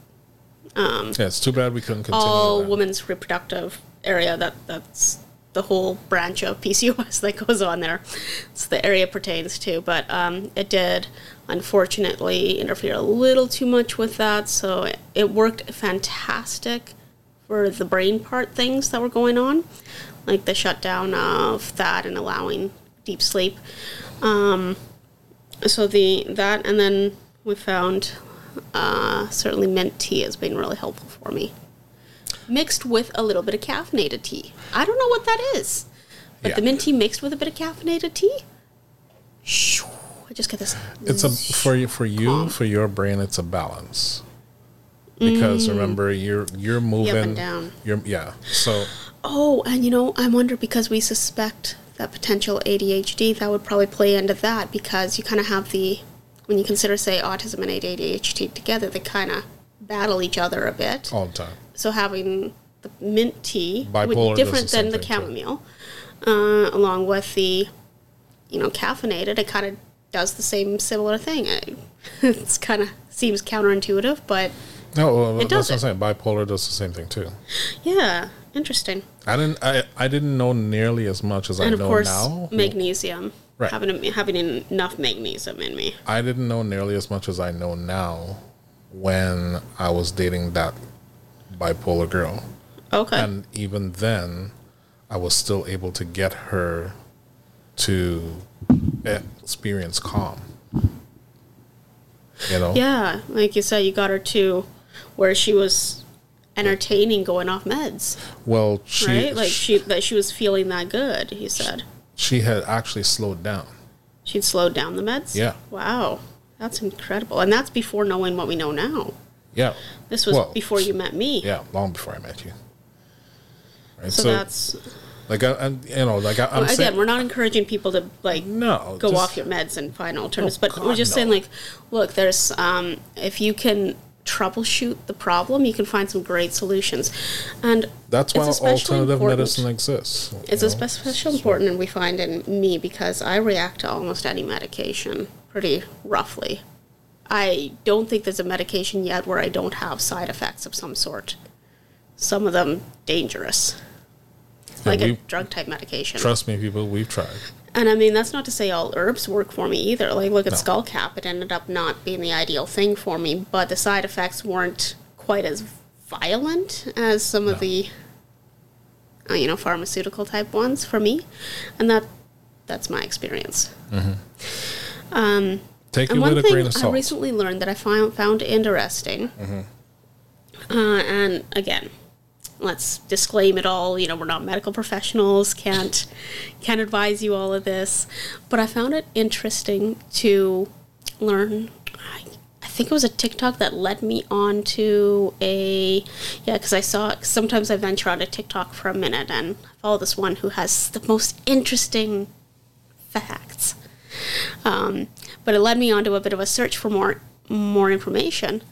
S1: Yeah, it's too bad we couldn't continue.
S2: all women's reproductive area. That that's the whole branch of PCOS that goes on there. It's the area pertains to, but um, it did unfortunately interfere a little too much with that. So it, it worked fantastic for the brain part things that were going on, like the shutdown of that and allowing deep sleep. Um, so the that and then we found uh, certainly mint tea has been really helpful for me mixed with a little bit of caffeinated tea. I don't know what that is, but
S1: Yeah.
S2: the mint tea mixed with a bit of caffeinated tea. Shoo, I just get this.
S1: It's a for you for you
S2: Calm.
S1: for your brain. It's a balance because remember you're you're moving
S2: Mm. and down.
S1: You're yeah. So
S2: Oh, and you know, I wonder because we suspect that potential ADHD, that would probably play into that because you kind of have the when you consider say autism and ADHD together, they kind of battle each other a bit.
S1: all the time.
S2: So having the mint tea
S1: Bipolar
S2: would be different than the chamomile uh, along with the you know caffeinated it kind of does the same similar thing It- it's kind of seems counterintuitive but
S1: No, well,
S2: It
S1: that's
S2: does
S1: what I'm saying. Bipolar does the same thing too.
S2: yeah interesting
S1: I didn't I I didn't know nearly as much as I
S2: and of
S1: know
S2: course
S1: now.
S2: magnesium
S1: Right.
S2: having having enough magnesium in me
S1: I didn't know nearly as much as I know now when I was dating that bipolar girl.
S2: okay
S1: And even then, I was still able to get her to experience calm. You know?
S2: yeah like you said you got her to where she was entertaining going off meds
S1: Well, she
S2: right like she that she was feeling that good he said
S1: she had actually slowed down.
S2: She'd slowed down the meds?
S1: Yeah.
S2: Wow. That's incredible. And that's before knowing what we know now.
S1: Yeah.
S2: This was
S1: Well,
S2: before you met me.
S1: Yeah, long before I met you. Right.
S2: So, that's
S1: like I, I'm, you know, like I, I'm
S2: again,
S1: saying,
S2: we're not encouraging people to like
S1: no
S2: go
S1: just-
S2: off your meds and find alternatives,
S1: Oh,
S2: but we're just
S1: no.
S2: saying like, look, there's um, if you can troubleshoot the problem, you can find some great solutions, and
S1: That's why alternative
S2: important-
S1: medicine exists.
S2: It's
S1: know?
S2: especially important, and we find in me because I react to almost any medication pretty roughly. I don't think there's a medication yet where I don't have side effects of some sort. Some of them dangerous, like a drug type medication.
S1: Trust me, people, we've tried.
S2: And I mean, that's not to say all herbs work for me either. Like, look at
S1: No.
S2: skull cap; it ended up not being the ideal thing for me, but the side effects weren't quite as violent as some of the, uh, you know, pharmaceutical type ones for me, and that that's my experience. Um,
S1: Take
S2: and
S1: it
S2: one
S1: with a grain
S2: thing
S1: of
S2: I
S1: salt. Mm-hmm.
S2: recently learned that I found found interesting, uh, and again, let's disclaim it all. You know, we're not medical professionals, can't can't advise you all of this, but I found it interesting to learn. I, I think it was a TikTok that led me on to a yeah, because I saw sometimes I venture onto TikTok for a minute and I follow this one who has the most interesting facts. Um, but it led me onto a bit of a search for more more information,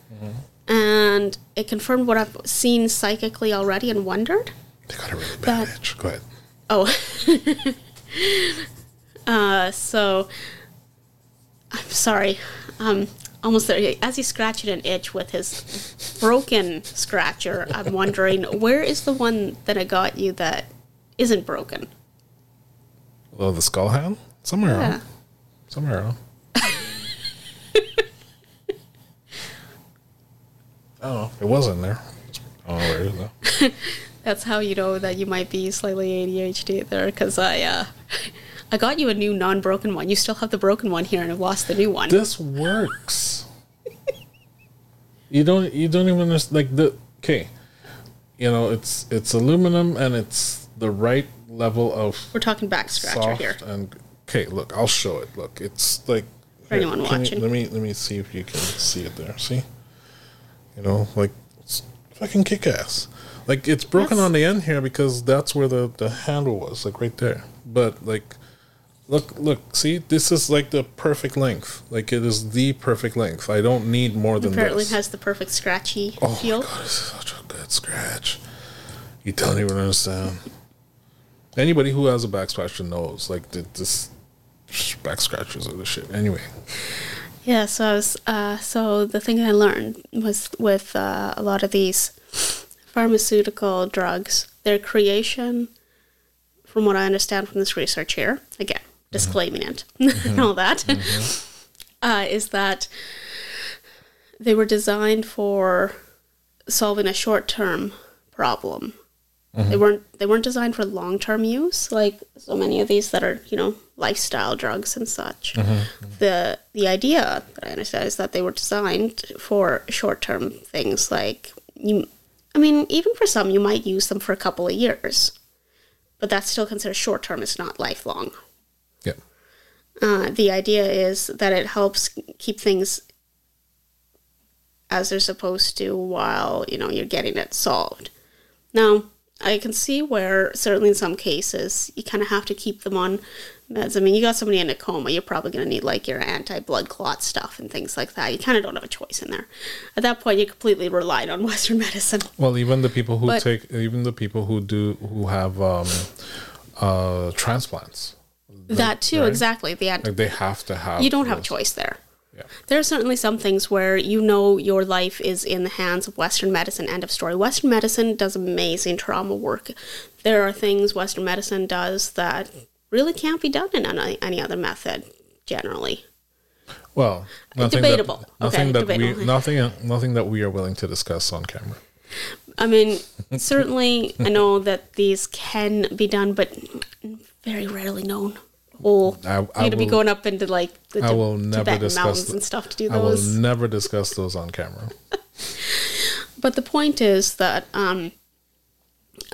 S2: and it confirmed what I've seen psychically already and wondered.
S1: They got a really bad
S2: that-
S1: itch. Go ahead.
S2: Oh, uh, so I'm sorry. Um, almost there. As he's scratching an itch with his broken scratcher, I'm wondering where is the one that I got you that isn't broken?
S1: Oh, the skull hand? Somewhere
S2: Yeah.
S1: around. Somewhere oh, it was in there. Oh, where is it?
S2: That's how you know that you might be slightly ADHD there, because I, uh, I got you a new non-broken one. You still have the broken one here, and I've lost the new one.
S1: This works. you don't. You don't even understand. Like the okay, you know, it's it's aluminum and it's the right level of
S2: We're talking back scratcher here.
S1: and okay. Look, I'll show it. Look, it's like
S2: For anyone
S1: can you-
S2: watching.
S1: let me let me see if you can see it there. See, you know, like it's fucking kick ass. Like it's broken
S2: That's-
S1: on the end here because that's where the the handle was, like right there. But like, look, look, see, this is like the perfect length. Like it is the perfect length. I don't need more than
S2: Apparently,
S1: this.
S2: has the perfect scratchy
S1: oh
S2: feel.
S1: my god, such a good scratch. You don't even understand. Anybody who has a back scratcher knows, like this back scratchers are the shit. Anyway,
S2: Yeah, so I was, uh, so the thing I learned was with uh, a lot of these pharmaceutical drugs, their creation, from what I understand from this research here, again, disclaiming it and all that, uh, is that they were designed for solving a short-term problem. Mm-hmm. They weren't they weren't designed for long term use like so many of these that are you know lifestyle drugs and such. Mm-hmm. Mm-hmm. The the idea that I understand is that they were designed for short term things like you. I mean, even for some, you might use them for a couple of years, but that's still considered short term. It's not lifelong.
S1: yeah,
S2: Uh, the idea is that it helps keep things as they're supposed to while you know you're getting it solved. Now, I can see where certainly in some cases you kind of have to keep them on meds. I mean, you got somebody in a coma, you're probably going to need like your anti-blood clot stuff and things like that. You kind of don't have a choice in there. At that point, you're completely relied on Western medicine.
S1: Well, even the people who
S2: But-
S1: take, even the people who do, who have um, uh, transplants,
S2: that too,
S1: right?
S2: exactly. The anti-
S1: like they have to have.
S2: you don't have a choice there.
S1: Yeah.
S2: There are certainly some things where you know your life is in the hands of Western medicine. End of story. Western medicine does amazing trauma work. There are things Western medicine does that really can't be done in any, any other method. Generally,
S1: Well, nothing
S2: Debatable.
S1: That, nothing
S2: Okay,
S1: that
S2: debatable.
S1: we, nothing, nothing that we are willing to discuss on camera.
S2: I mean, certainly I know that these can be done, but very rarely known. Oh,
S1: I- I
S2: to be going up into like the
S1: I will never
S2: Tibetan
S1: discuss
S2: mountains
S1: th-
S2: and stuff to do those.
S1: I will never discuss those on camera.
S2: But the point is that um,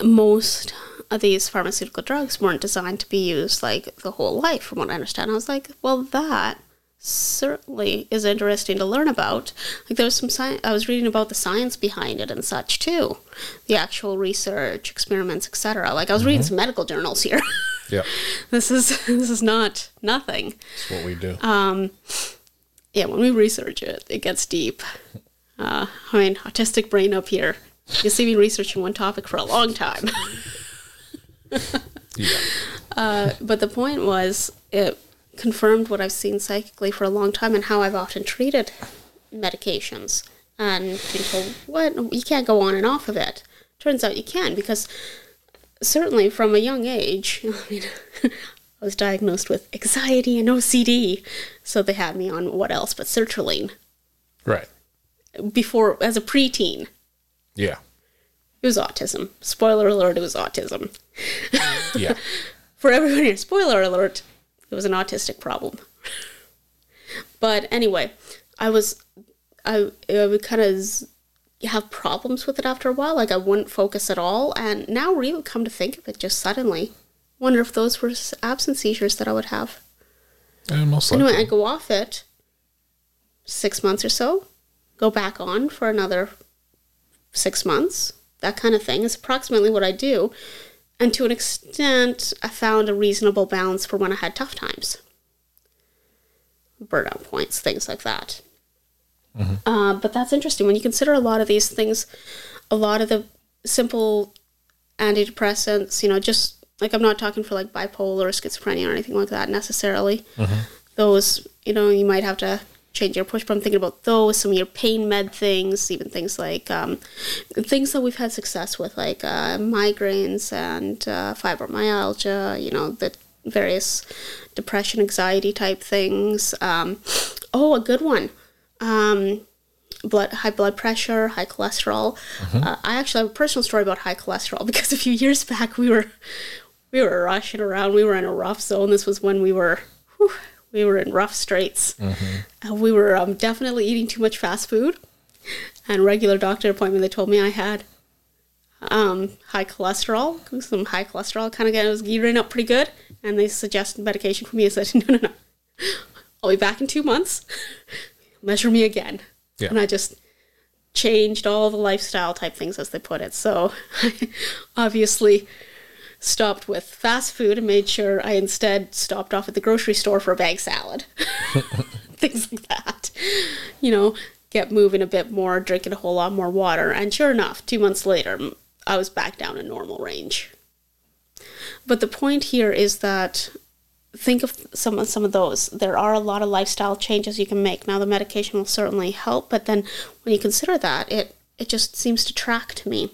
S2: most of these pharmaceutical drugs weren't designed to be used like the whole life, from what I understand. I was like, well, that certainly is interesting to learn about. Like there was some science. I was reading about the science behind it and such too, the actual research, experiments, etc. Like I was reading some medical journals here.
S1: Yeah,
S2: this is this is not nothing.
S1: that's what we do.
S2: Uh, Yeah, when we research it, it gets deep. Uh, I mean, autistic brain up here. You see me researching one topic for a long time.
S1: yeah, Uh,
S2: but the point was, it confirmed what I've seen psychically for a long time and how I've often treated medications. And told, what? You can't go on and off of it. Turns out you can because certainly from a young age, I mean, I was diagnosed with anxiety and OCD. So they had me on what else but sertraline
S1: right.
S2: before as a preteen.
S1: Yeah,
S2: It was autism. Spoiler alert, it was autism.
S1: yeah.
S2: For everyone here, spoiler alert, it was an autistic problem. But anyway, I was, I, I would kind of have problems with it after a while. Like I wouldn't focus at all. And now, really, come to think of it, just suddenly, wonder if those were absence seizures that I would have.
S1: And most
S2: Anyway,
S1: likely.
S2: I go off it six months or so, go back on for another six months. That kind of thing is approximately what I do. And to an extent, I found a reasonable balance for when I had tough times. Burnout points, things like that. Uh, but that's interesting. When you consider a lot of these things, a lot of the simple antidepressants, you know, just like I'm not talking for like bipolar or schizophrenia or anything like that necessarily. Those, you know, you might have to change your push, but I'm thinking about those, some of your pain med things, even things like um, things that we've had success with, like uh, migraines and uh, fibromyalgia, you know, the various depression, anxiety type things. Um, oh, a good one. Um, blood high blood pressure, high cholesterol. Uh, I actually have a personal story about high cholesterol because a few years back we were we were rushing around. We were in a rough zone. This was when we were whew, we were in rough straits. Uh, we were um, definitely eating too much fast food. And regular doctor appointment, they told me I had um, high cholesterol, some high cholesterol, kind of got, was gearing up pretty good. And they suggested medication for me. I said, no, no, no. I'll be back in two months. Measure me again.
S1: Yeah.
S2: And I just changed all the lifestyle type things as they put it. So I obviously stopped with fast food and made sure I instead stopped off at the grocery store for a bag salad. things like that. You know, get moving a bit more, drinking a whole lot more water. And sure enough, two months later, I was back down in normal range. But the point here is that think of some of some of those. There are a lot of lifestyle changes you can make. Now the medication will certainly help, but then when you consider that, it it just seems to track to me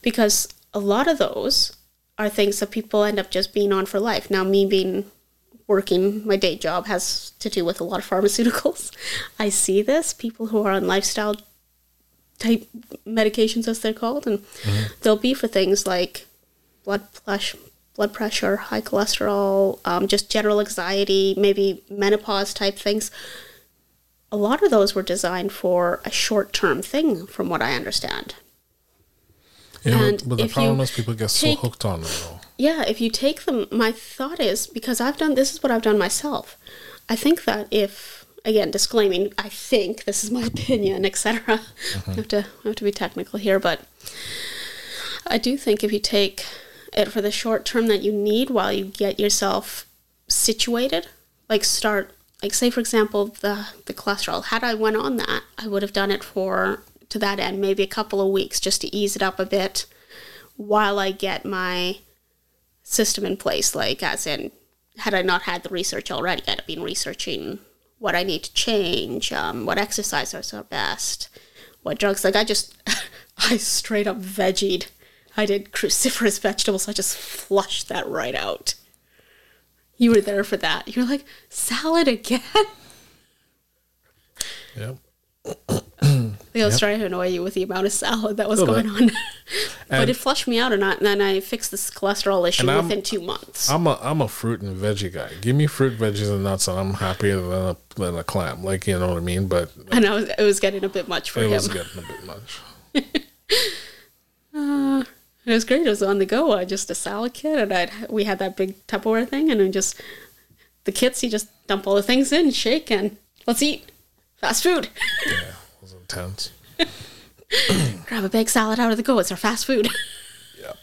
S2: because a lot of those are things that people end up just being on for life. Now me being working my day job has to do with a lot of pharmaceuticals. I see this people who are on lifestyle type medications as they're called and mm-hmm. they'll be for things like blood flush blood pressure, high cholesterol, um, just general anxiety, maybe menopause type things. A lot of those were designed for a short term thing, from what I understand.
S1: Yeah,
S2: And
S1: but, the problem is people get so hooked on it though.
S2: Yeah, if you take them, my thought is because I've done this is what I've done myself. I think that if again disclaiming, I think this is my opinion, etc. I have to I have to be technical here, but I do think if you take it for the short term that you need while you get yourself situated, like start like say for example the the cholesterol. Had I went on that, I would have done it for to that end maybe a couple of weeks just to ease it up a bit while I get my system in place. Like as in, had I not had the research already, I'd have been researching what I need to change, um, what exercises are best, what drugs. Like I just, I straight up vegied. I did cruciferous vegetables. I just flushed that right out. You were there for that. You were like salad again.
S1: Yep.
S2: Like I was trying to annoy you with the amount of salad that was going on. but
S1: And-
S2: it flushed me out, and, I, and then I fixed this cholesterol issue within two months.
S1: I'm a I'm a fruit and veggie guy. Give me fruit, veggies, and nuts, and I'm happier than a than a clam. Like you know what I mean. But
S2: and I was, it was getting a bit much for
S1: it
S2: him.
S1: It was getting a bit much.
S2: Uh, It was great. It was on the go. I just a salad kit, and I'd we had that big Tupperware thing, and then just the kits. You just dump all the things in, shake, and let's eat fast food.
S1: Yeah, it was intense.
S2: Grab a big salad out of the go. It's our fast food.
S1: Yep.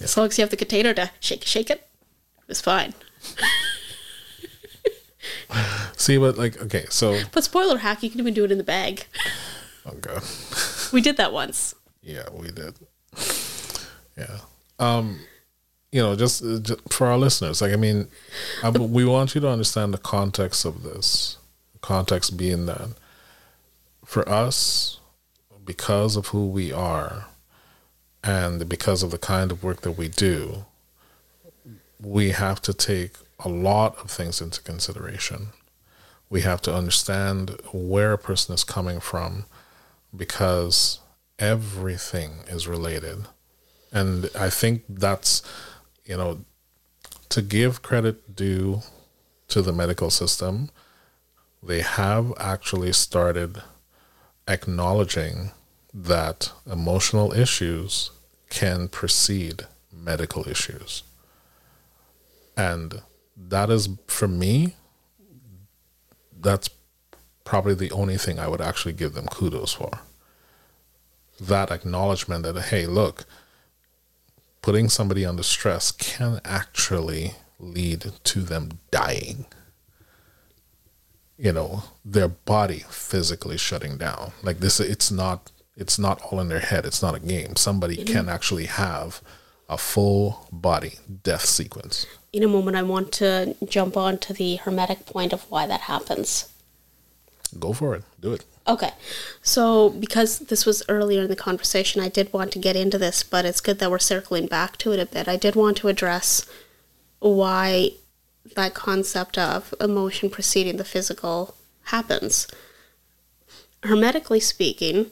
S2: As long as you have the container to shake, shake it, it's fine.
S1: See, but like, okay, so
S2: But spoiler hack, you can even do it in the bag.
S1: oh god,
S2: We did that once.
S1: Yeah, we did. Yeah. Um, you know, just, uh, just for our listeners, like, I mean, I, we want you to understand the context of this. Context being that for us, because of who we are, and because of the kind of work that we do, we have to take a lot of things into consideration. We have to understand where a person is coming from because everything is related. And I think that's, you know, to give credit due to the medical system, they have actually started acknowledging that emotional issues can precede medical issues. And that is, for me, that's probably the only thing I would actually give them kudos for. That acknowledgement that, hey, look, putting somebody under stress can actually lead to them dying. You know, their body physically shutting down. Like this, it's not. It's not all in their head. It's not a game. Somebody can actually have a full body death sequence.
S2: In a moment, I want to jump on to the hermetic point of why that happens.
S1: Go for it. Do it.
S2: Okay. So, because this was earlier in the conversation, I did want to get into this, but it's good that we're circling back to it a bit. I did want to address why that concept of emotion preceding the physical happens. Hermetically speaking,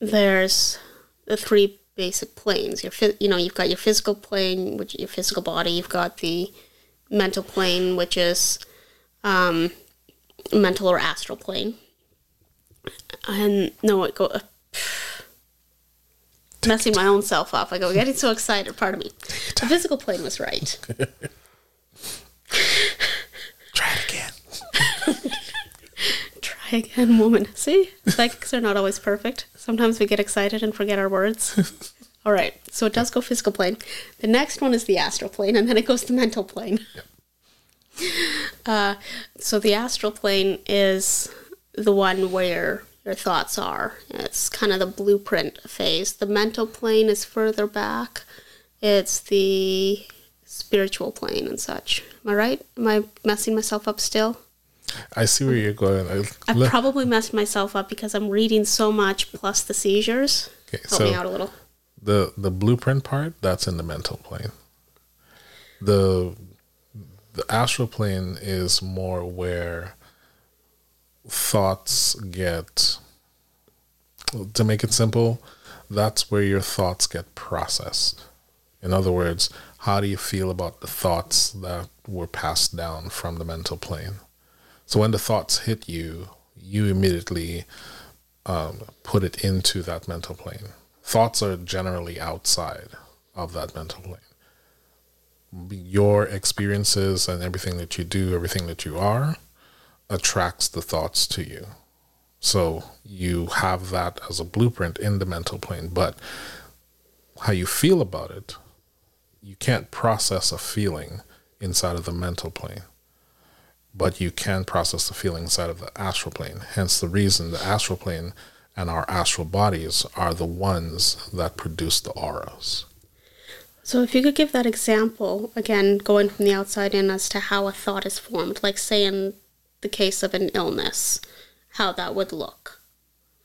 S2: there's the three basic planes. Your you know you've got your physical plane, which your physical body. You've got the mental plane, which is um, mental or astral plane. And no, it go. Messing my own self up. I go getting so excited. Pardon me. The physical plane was right.
S1: Try it again.
S2: Try again, woman. See, psychics are not always perfect. Sometimes we get excited and forget our words. All right, so it does go physical plane. The next one is the astral plane, and then it goes to mental plane. Uh, so the astral plane is the one where your thoughts are. It's kind of the blueprint phase. The mental plane is further back. It's the spiritual plane and such. Am I right? Am I messing myself up still?
S1: I see where you're going. I,
S2: I've
S1: le-
S2: probably messed myself up because I'm reading so much plus the seizures.
S1: Okay,
S2: Help me out a little.
S1: the the blueprint part that's in the mental plane. The the astral plane is more where thoughts get to make it simple, that's where your thoughts get processed. In other words, how do you feel about the thoughts that were passed down from the mental plane? So when the thoughts hit you, you immediately um, put it into that mental plane. Thoughts are generally outside of that mental plane. Your experiences and everything that you do, everything that you are, attracts the thoughts to you. So you have that as a blueprint in the mental plane, but how you feel about it, you can't process a feeling inside of the mental plane but you can process the feeling inside of the astral plane. Hence the reason the astral plane and our astral bodies are the ones that produce the auras.
S2: So, if you could give that example, again, going from the outside in as to how a thought is formed, like say in the case of an illness, how that would look,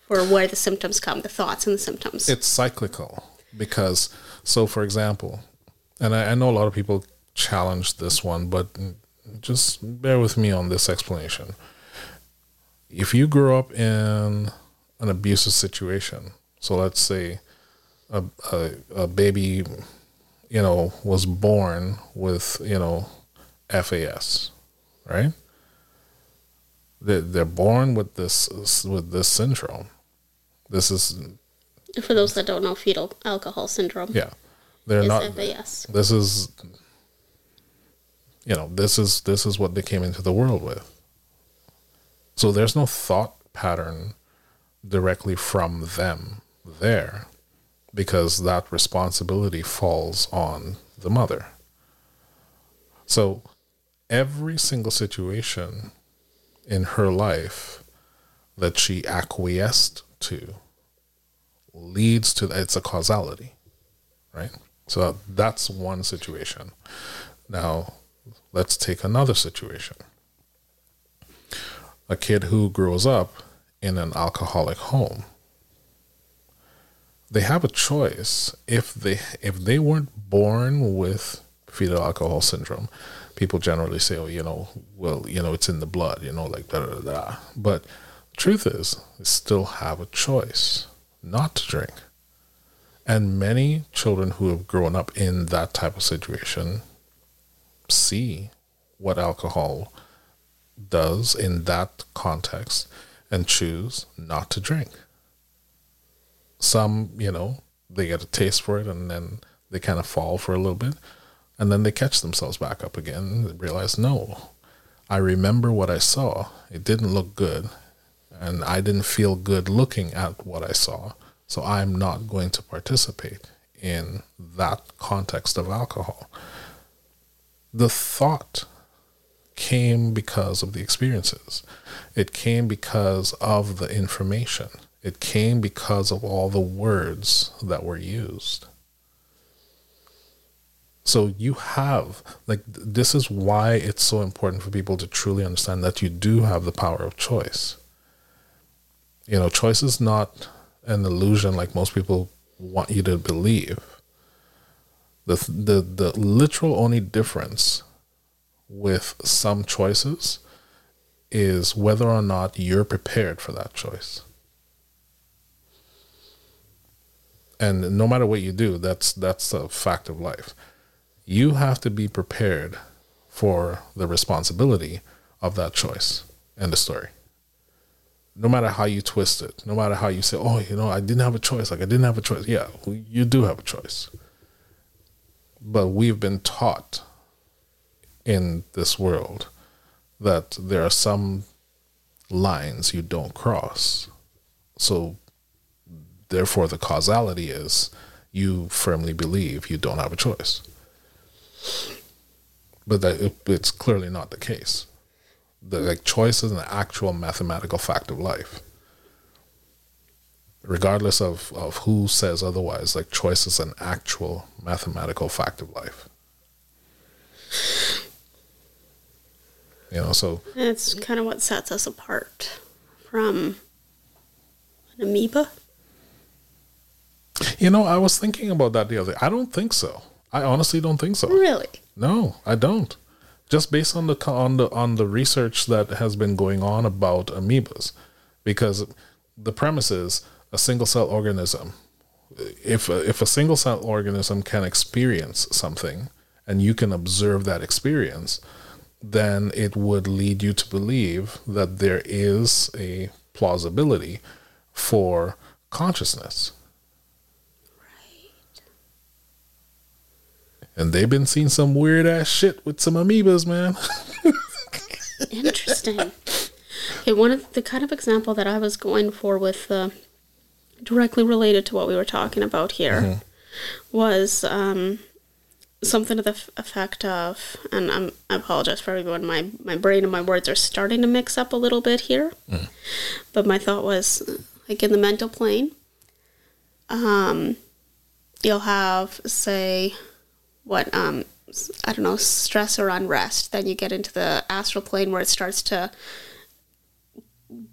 S2: or where the symptoms come, the thoughts and the symptoms.
S1: It's cyclical because, so for example, and I, I know a lot of people challenge this one, but just bear with me on this explanation. If you grew up in an abusive situation, so let's say a, a, a baby, you know, was born with, you know, FAS, right? They're, they're born with this with this syndrome. This is
S2: For those that don't know, fetal alcohol syndrome
S1: yeah. They're not
S2: FAS.
S1: this is you know this is this is what they came into the world with so there's no thought pattern directly from them there because that responsibility falls on the mother. So every single situation in her life that she acquiesced to leads to it's a causality right? So that's one situation. Now let's take another situation. A kid who grows up in an alcoholic home they have a choice. If they if they weren't born with fetal alcohol syndrome people generally say oh you know well you know it's in the blood you know like da da da but truth is they still have a choice not to drink. And many children who have grown up in that type of situation see what alcohol does in that context and choose not to drink. Some, you know, they get a taste for it and then they kind of fall for a little bit and then they catch themselves back up again and realize, no, I remember what I saw. It didn't look good and I didn't feel good looking at what I saw. So I'm not going to participate in that context of alcohol. The thought came because of the experiences. It came because of the information. It came because of all the words that were used. So you have, like, this is why it's so important for people to truly understand that you do have the power of choice. You know, choice is not an illusion like most people want you to believe. The, the, the literal only difference with some choices is whether or not you're prepared for that choice. And no matter what you do, that's that's a fact of life. You have to be prepared for the responsibility of that choice and the story. No matter how you twist it, no matter how you say, "Oh, you know, I didn't have a choice," like I didn't have a choice. Yeah, you do have a choice, but we've been taught in this world that there are some lines you don't cross. So, therefore, the causality is you firmly believe you don't have a choice. But that it, it's clearly not the case. The like choice is an actual mathematical fact of life. Regardless of, of who says otherwise, like choice is an actual mathematical fact of life. You know, so
S2: It's kind of what sets us apart from an amoeba.
S1: You know, I was thinking about that the other. Day. I don't think so. I honestly don't think so.
S2: Really?
S1: No, I don't. Just based on the on the on the research that has been going on about amoebas, because the premise is a single cell organism. If a, if a single cell organism can experience something and you can observe that experience, then it would lead you to believe that there is a plausibility for consciousness. And they've been seeing some weird ass shit with some amoebas, man.
S2: Interesting. okay, one of the kind of example that I was going for with uh, directly related to what we were talking about here was um, something to the f- effect of, and I'm, I apologize for everyone, my, my brain and my words are starting to mix up a little bit here. But my thought was like in the mental plane, um, you'll have, say, what um I don't know stress or unrest. Then you get into the astral plane where it starts to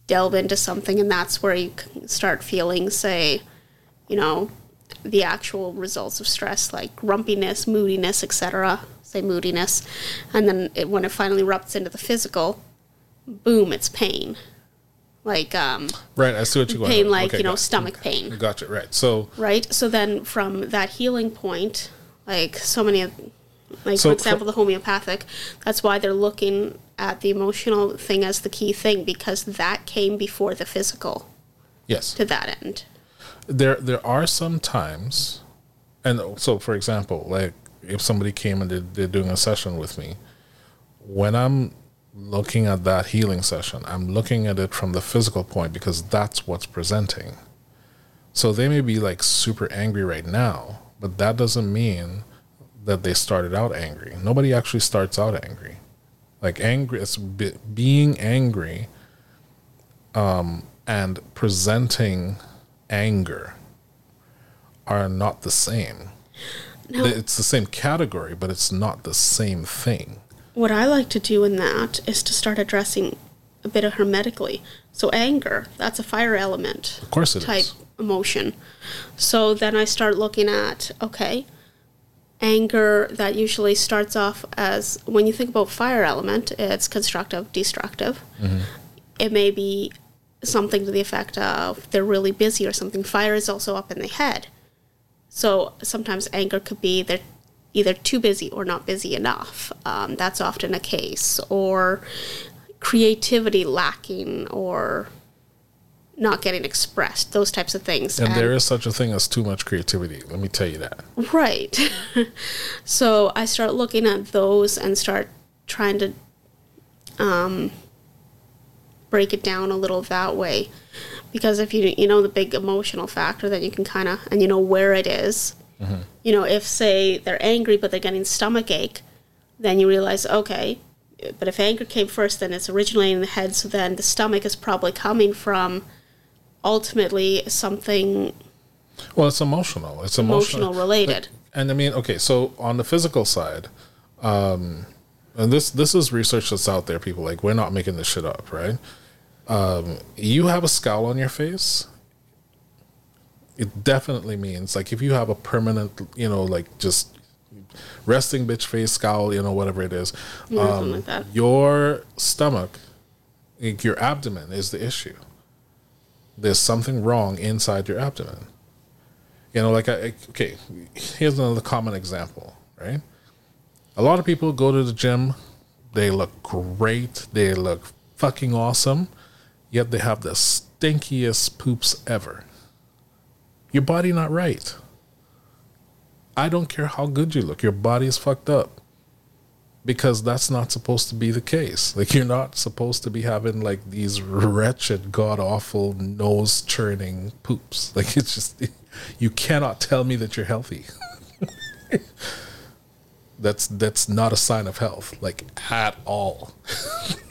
S2: delve into something, and that's where you start feeling, say, you know, the actual results of stress like grumpiness, moodiness, etc. Say moodiness, and then it, when it finally erupts into the physical, boom, it's pain. Like um,
S1: right, I see what you're going.
S2: pain, like
S1: Okay,
S2: you know, stomach pain
S1: Gotcha. Right. So
S2: right? So then from that healing point, like so many of like
S1: So
S2: for example the homeopathic, that's why they're looking at the emotional thing as the key thing because that came before the physical
S1: yes,
S2: to that end.
S1: there there are some times, and so for example, like if somebody came and did, they're doing a session with me, when I'm looking at that healing session, I'm looking at it from the physical point because that's what's presenting. So they may be like super angry right now, but that doesn't mean that they started out angry. Nobody actually starts out angry. Like angry, it's be, being angry um, and presenting anger are not the same.
S2: Now,
S1: It's the same category, but it's not the same thing.
S2: what I like to do in that is to start addressing a bit of hermetically. So anger, that's a fire element.
S1: Of course it is.
S2: type emotion. So then I start looking at okay, anger that usually starts off as when you think about fire element, it's constructive, destructive. It may be something to the effect of they're really busy or something. Fire is also up in the head. So sometimes anger could be they're either too busy or not busy enough. Um, that's often a case. Or creativity lacking or not getting expressed, those types of things.
S1: And there is such a thing as too much creativity. Let me tell you that.
S2: Right. so I start looking at those and start trying to um, break it down a little that way. Because if you you know the big emotional factor, then you can kind of and you know where it is. You know, if say they're angry but they're getting stomach ache, then you realize okay, but if anger came first, then it's originating in the head. So then the stomach is probably coming from ultimately something
S1: Well, it's emotional. It's
S2: emotional
S1: emotional.
S2: related.
S1: And I mean, okay, so on the physical side, um, and this this is research that's out there. People like we're not making this shit up, right? Um, you have a scowl on your face. It definitely means like if you have a permanent, you know, like just resting bitch face scowl, you know, whatever it is, um,
S2: like
S1: your stomach, like your abdomen is the issue. There's something wrong inside your abdomen You know, like I okay, here's another common example, right? A lot of people go to the gym, they look great, they look fucking awesome, yet they have the stinkiest poops ever. Your body not right. I don't care how good you look, your body is fucked up. Because that's not supposed to be the case. Like you're not supposed to be having like these wretched, god awful, nose churning poops. Like it's just you cannot tell me that you're healthy. that's that's not a sign of health, like at all.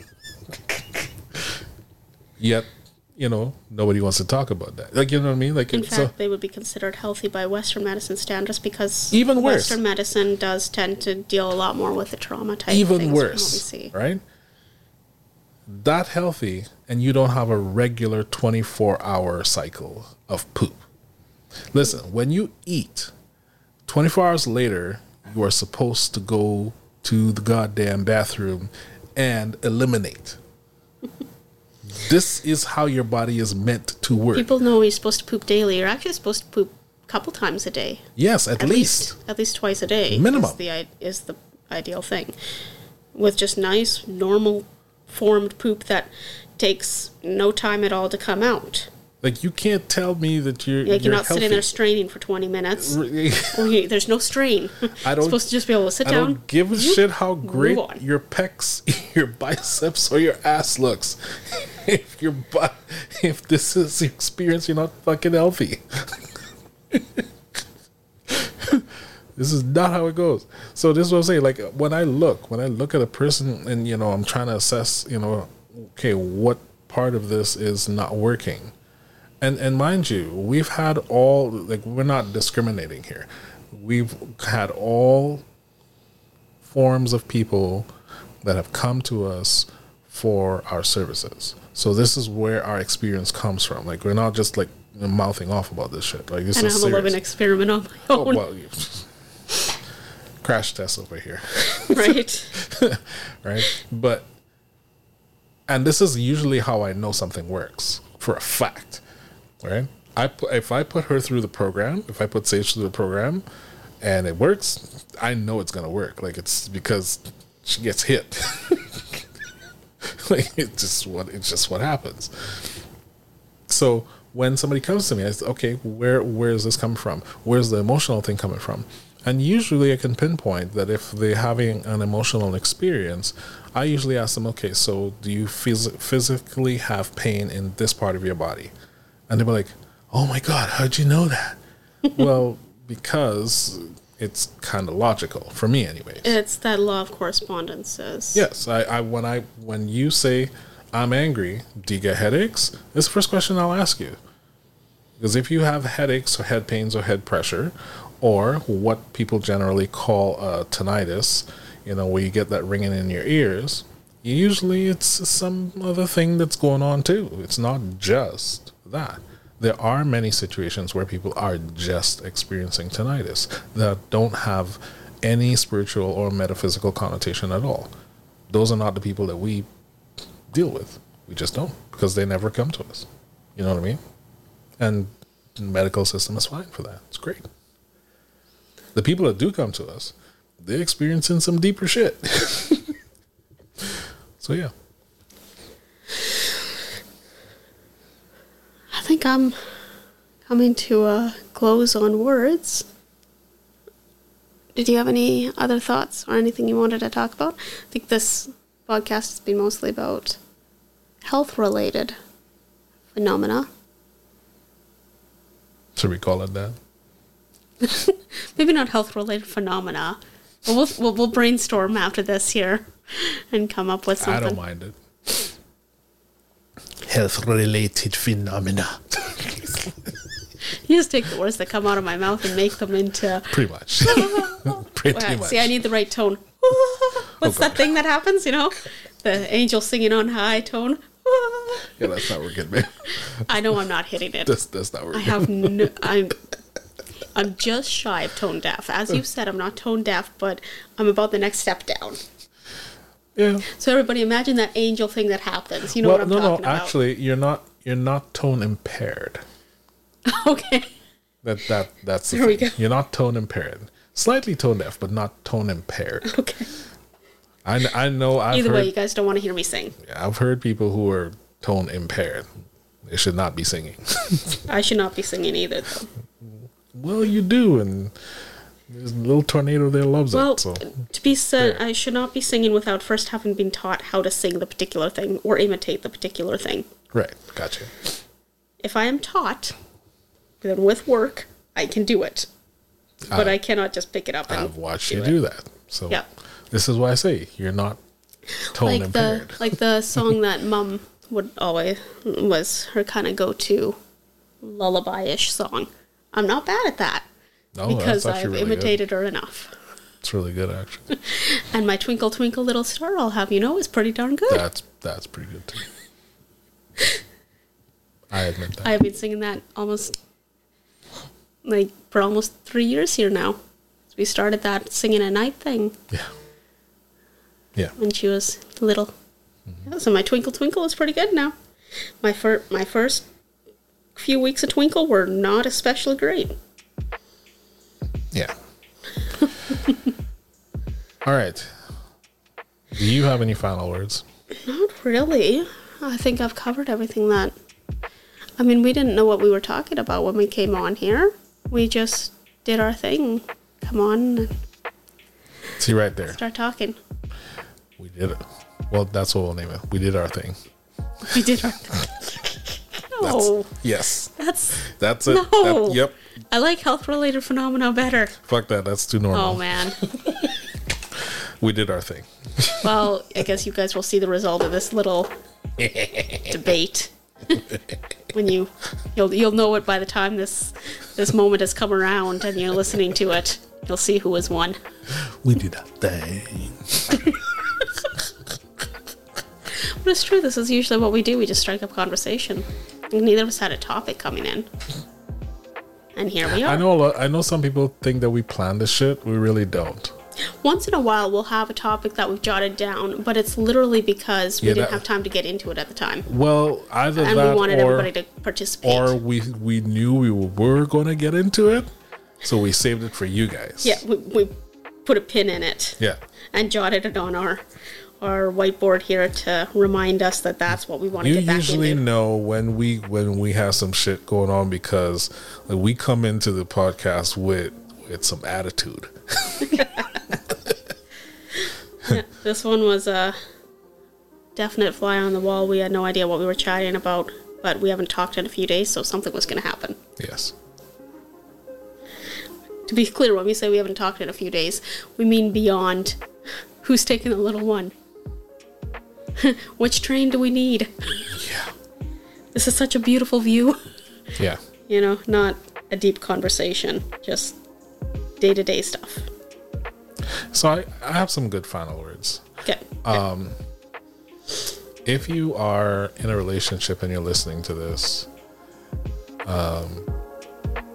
S1: Yet, you know, nobody wants to talk about that. Like you know what I mean? Like
S2: In fact,
S1: a,
S2: they would be considered healthy by Western medicine standards because
S1: Even worse.
S2: Western medicine does tend to deal a lot more with the trauma type.
S1: even
S2: things from what we
S1: worse, right? That healthy, and you don't have a regular twenty-four hour cycle of poop. Listen, when you eat, twenty-four hours later, you are supposed to go to the goddamn bathroom and eliminate. This is how your body is meant to work.
S2: People know you're supposed to poop daily. You're actually supposed to poop a couple times a day.
S1: yes, at,
S2: At
S1: least.
S2: least, at least twice a day.
S1: Minimum.
S2: is the is the ideal thing. With just nice, normal, formed poop that takes no time at all to come out.
S1: Like you can't tell me that you're
S2: Like
S1: you're
S2: you're not
S1: healthy.
S2: sitting there straining for 20 minutes.
S1: Re-
S2: Or you, there's no strain.
S1: I
S2: You're
S1: don't-
S2: supposed to just be able to sit
S1: I
S2: down.
S1: don't give a shit how great your pecs, your biceps, or your ass looks. if your butt, if this is the experience, you're not fucking healthy. this is not how it goes. So this is what I'm saying. Like when I look, when I look at a person, and you know, I'm trying to assess, you know, okay, what part of this is not working. And and mind you, we've had all like we're not discriminating here. We've had all forms of people that have come to us for our services. So this is where our experience comes from. Like we're not just like mouthing off about this shit. Like this
S2: and
S1: is
S2: I'm a living
S1: serious.
S2: experiment on my
S1: Oh,
S2: own.
S1: well, you, crash test over here,
S2: right?
S1: right? But and this is usually how I know something works for a fact, right? I put, if I put her through the program, if I put Sage through the program, and it works, I know it's gonna work. Like it's because she gets hit. like it's just what it's just what happens. So when somebody comes to me, I say, okay, where where is this coming from? Where's the emotional thing coming from? And usually I can pinpoint that if they're having an emotional experience, I usually ask them, okay, so do you phys- physically have pain in this part of your body? And they'll be like, oh my God, how'd you know that? well, because it's kind of logical for me, anyways.
S2: It's that law of correspondence says.
S1: Yes, I, I when I when you say I'm angry, do you get headaches? It's the first question I'll ask you. Because if you have headaches or head pains or head pressure, or what people generally call uh, tinnitus, you know, where you get that ringing in your ears, usually it's some other thing that's going on too. It's not just that. There are many situations where people are just experiencing tinnitus that don't have any spiritual or metaphysical connotation at all. Those are not the people that we deal with. We just don't because they never come to us. You know what I mean? And the medical system is fine for that. It's great. The people that do come to us, they're experiencing some deeper shit. so yeah.
S2: Think I'm coming to a close on words. Did you have any other thoughts or anything you wanted to talk about? I think this podcast has been mostly about health related phenomena.
S1: Should we call it that?
S2: Maybe not health related phenomena. But we'll, we'll, we'll brainstorm after this here and come up with something.
S1: I don't mind it. Health related phenomena.
S2: You just take the words that come out of my mouth and make them into.
S1: Pretty much. Pretty much.
S2: See, I need the right tone. Oh, What's that thing that happens? You know, the angel singing on high tone.
S1: yeah, that's not working, man.
S2: I know I'm not hitting it.
S1: That's that's not
S2: I have no. I'm. I'm just shy of tone deaf. As you said, I'm not tone deaf, but I'm about the next step down.
S1: Yeah.
S2: So everybody, imagine that angel thing that happens. You know
S1: well,
S2: what I'm
S1: no, no.
S2: talking about?
S1: Actually, you're not. You're not tone impaired.
S2: okay.
S1: That that that's the
S2: There we
S1: thing.
S2: go.
S1: You're not tone impaired. Slightly tone deaf, but not tone impaired.
S2: Okay.
S1: I, I know I've
S2: Either
S1: heard
S2: way, you guys don't want to hear me sing.
S1: I've heard people who are tone impaired. They should not be singing.
S2: I should not be singing either, though.
S1: well, you do, and there's a little tornado there loves
S2: Well,
S1: it. So
S2: to be said,
S1: Fair.
S2: I should not be singing without first having been taught how to sing the particular thing or imitate the particular thing.
S1: right, gotcha.
S2: If I am taught, then with work, I can do it. But
S1: I-
S2: I cannot just pick it up and
S1: I've watched
S2: do
S1: you
S2: it.
S1: do that. So
S2: Yeah.
S1: this is why I say you're not tone
S2: like the
S1: impaired.
S2: like the song that mum would always was her kind of go-to lullaby-ish song. I'm not bad at that Oh,
S1: no,
S2: because I've
S1: really
S2: imitated her enough.
S1: It's really good, actually.
S2: And my twinkle twinkle little star, I'll have you know, is pretty darn good.
S1: that's that's pretty good too. I admit that.
S2: I've been singing that almost like for almost three years here now. We started that singing a night thing
S1: yeah. Yeah.
S2: when she was little. Mm-hmm. Yeah, so my twinkle twinkle is pretty good now. My fir- my first few weeks of twinkle were not especially great.
S1: Yeah. All right. Do you have any final words?
S2: Not really. I think I've covered everything that. I mean, we didn't know what we were talking about when we came on here. We just did our thing. Come on and
S1: See right there.
S2: start talking.
S1: We did it. Well, that's what we'll name it. We did our thing.
S2: We did our.
S1: That's,
S2: no,
S1: Yes.
S2: that's
S1: That's it.
S2: No.
S1: That- yep.
S2: I like health related phenomena better.
S1: Fuck that. That's too normal.
S2: Oh man.
S1: We did our thing.
S2: Well, I guess you guys will see the result of this little debate when you you'll you'll know it by the time this this moment has come around and you're listening to it. You'll see who has won.
S1: We did our thing.
S2: But it's true. This is usually what we do. We just strike up conversation. Neither of us had a topic coming in, and here we are.
S1: I know a lot. I know some people think that we plan this shit. We really don't.
S2: Once in a while, we'll have a topic that we've jotted down, but it's literally because we
S1: Yeah,
S2: didn't
S1: that-
S2: have time to get into it at the time,
S1: Well, either
S2: and
S1: that
S2: we wanted
S1: or
S2: everybody to participate.
S1: or we we knew we were going to get into it, so we saved it for you guys.
S2: yeah, we, we put a pin in it
S1: Yeah.
S2: and jotted it on our our whiteboard here to remind us that that's what we want to
S1: You
S2: get back
S1: usually
S2: into.
S1: know when we when we have some shit going on because like, we come into the podcast with with some attitude.
S2: Yeah, this one was a definite fly on the wall. We had no idea what we were chatting about, but we haven't talked in a few days, so something was going to happen.
S1: Yes.
S2: To be clear, when we say we haven't talked in a few days, we mean beyond who's taking the little one. Which train do we need?
S1: Yeah.
S2: This is such a beautiful view.
S1: Yeah.
S2: You know, not a deep conversation, just day to day stuff.
S1: So I, I have some good final words.
S2: Okay.
S1: Um, if you are in a relationship and you're listening to this, um,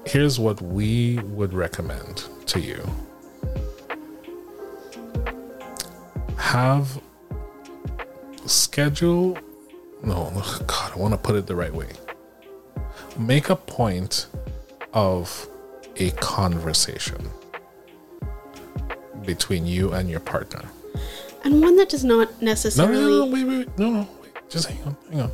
S1: here's what we would recommend to you have schedule no god i want to put it the right way make a point of a conversation between you and your partner
S2: and one that does not necessarily.
S1: no, no, no, wait, wait, wait. no, no, wait. Just hang on, hang on.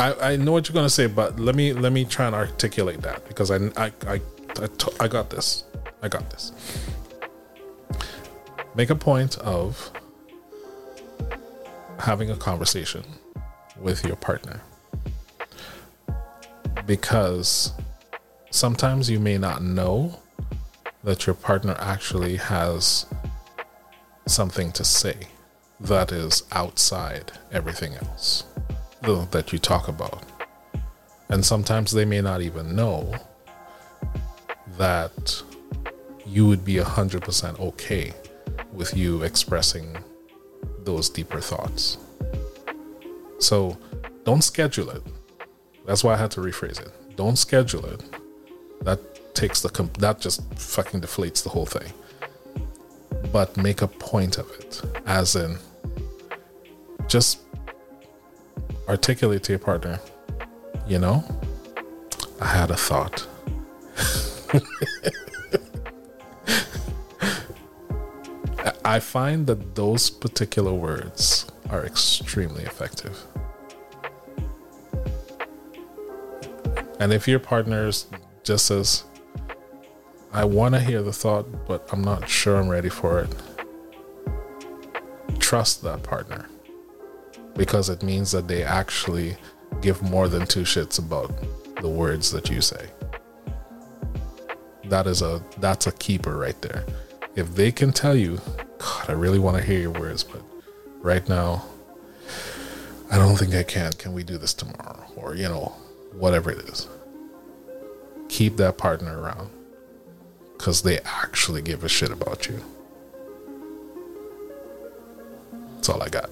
S1: I, I know what you're gonna say, but let me let me try and articulate that because I I I I, I got this. I got this. Make a point of having a conversation with your partner because sometimes you may not know that your partner actually has something to say that is outside everything else that you talk about. And sometimes they may not even know that you would be 100% okay with you expressing those deeper thoughts. So don't schedule it. That's why I had to rephrase it. Don't schedule it. That takes the comp- that just fucking deflates the whole thing but make a point of it. As in, just articulate to your partner, you know, I had a thought I find that those particular words are extremely effective. And if your partner just says, I want to hear the thought, but I'm not sure I'm ready for it, trust that partner because it means that they actually give more than two shits about the words that you say. That is a that's a keeper right there. If they can tell you, God, I really want to hear your words, but right now I don't think I can. Can we do this tomorrow? Or, you know, whatever it is. Keep that partner around because they actually give a shit about you. That's all I got.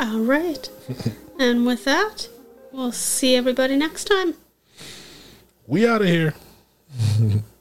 S2: All right. and with that, we'll see everybody next time.
S1: We out of here.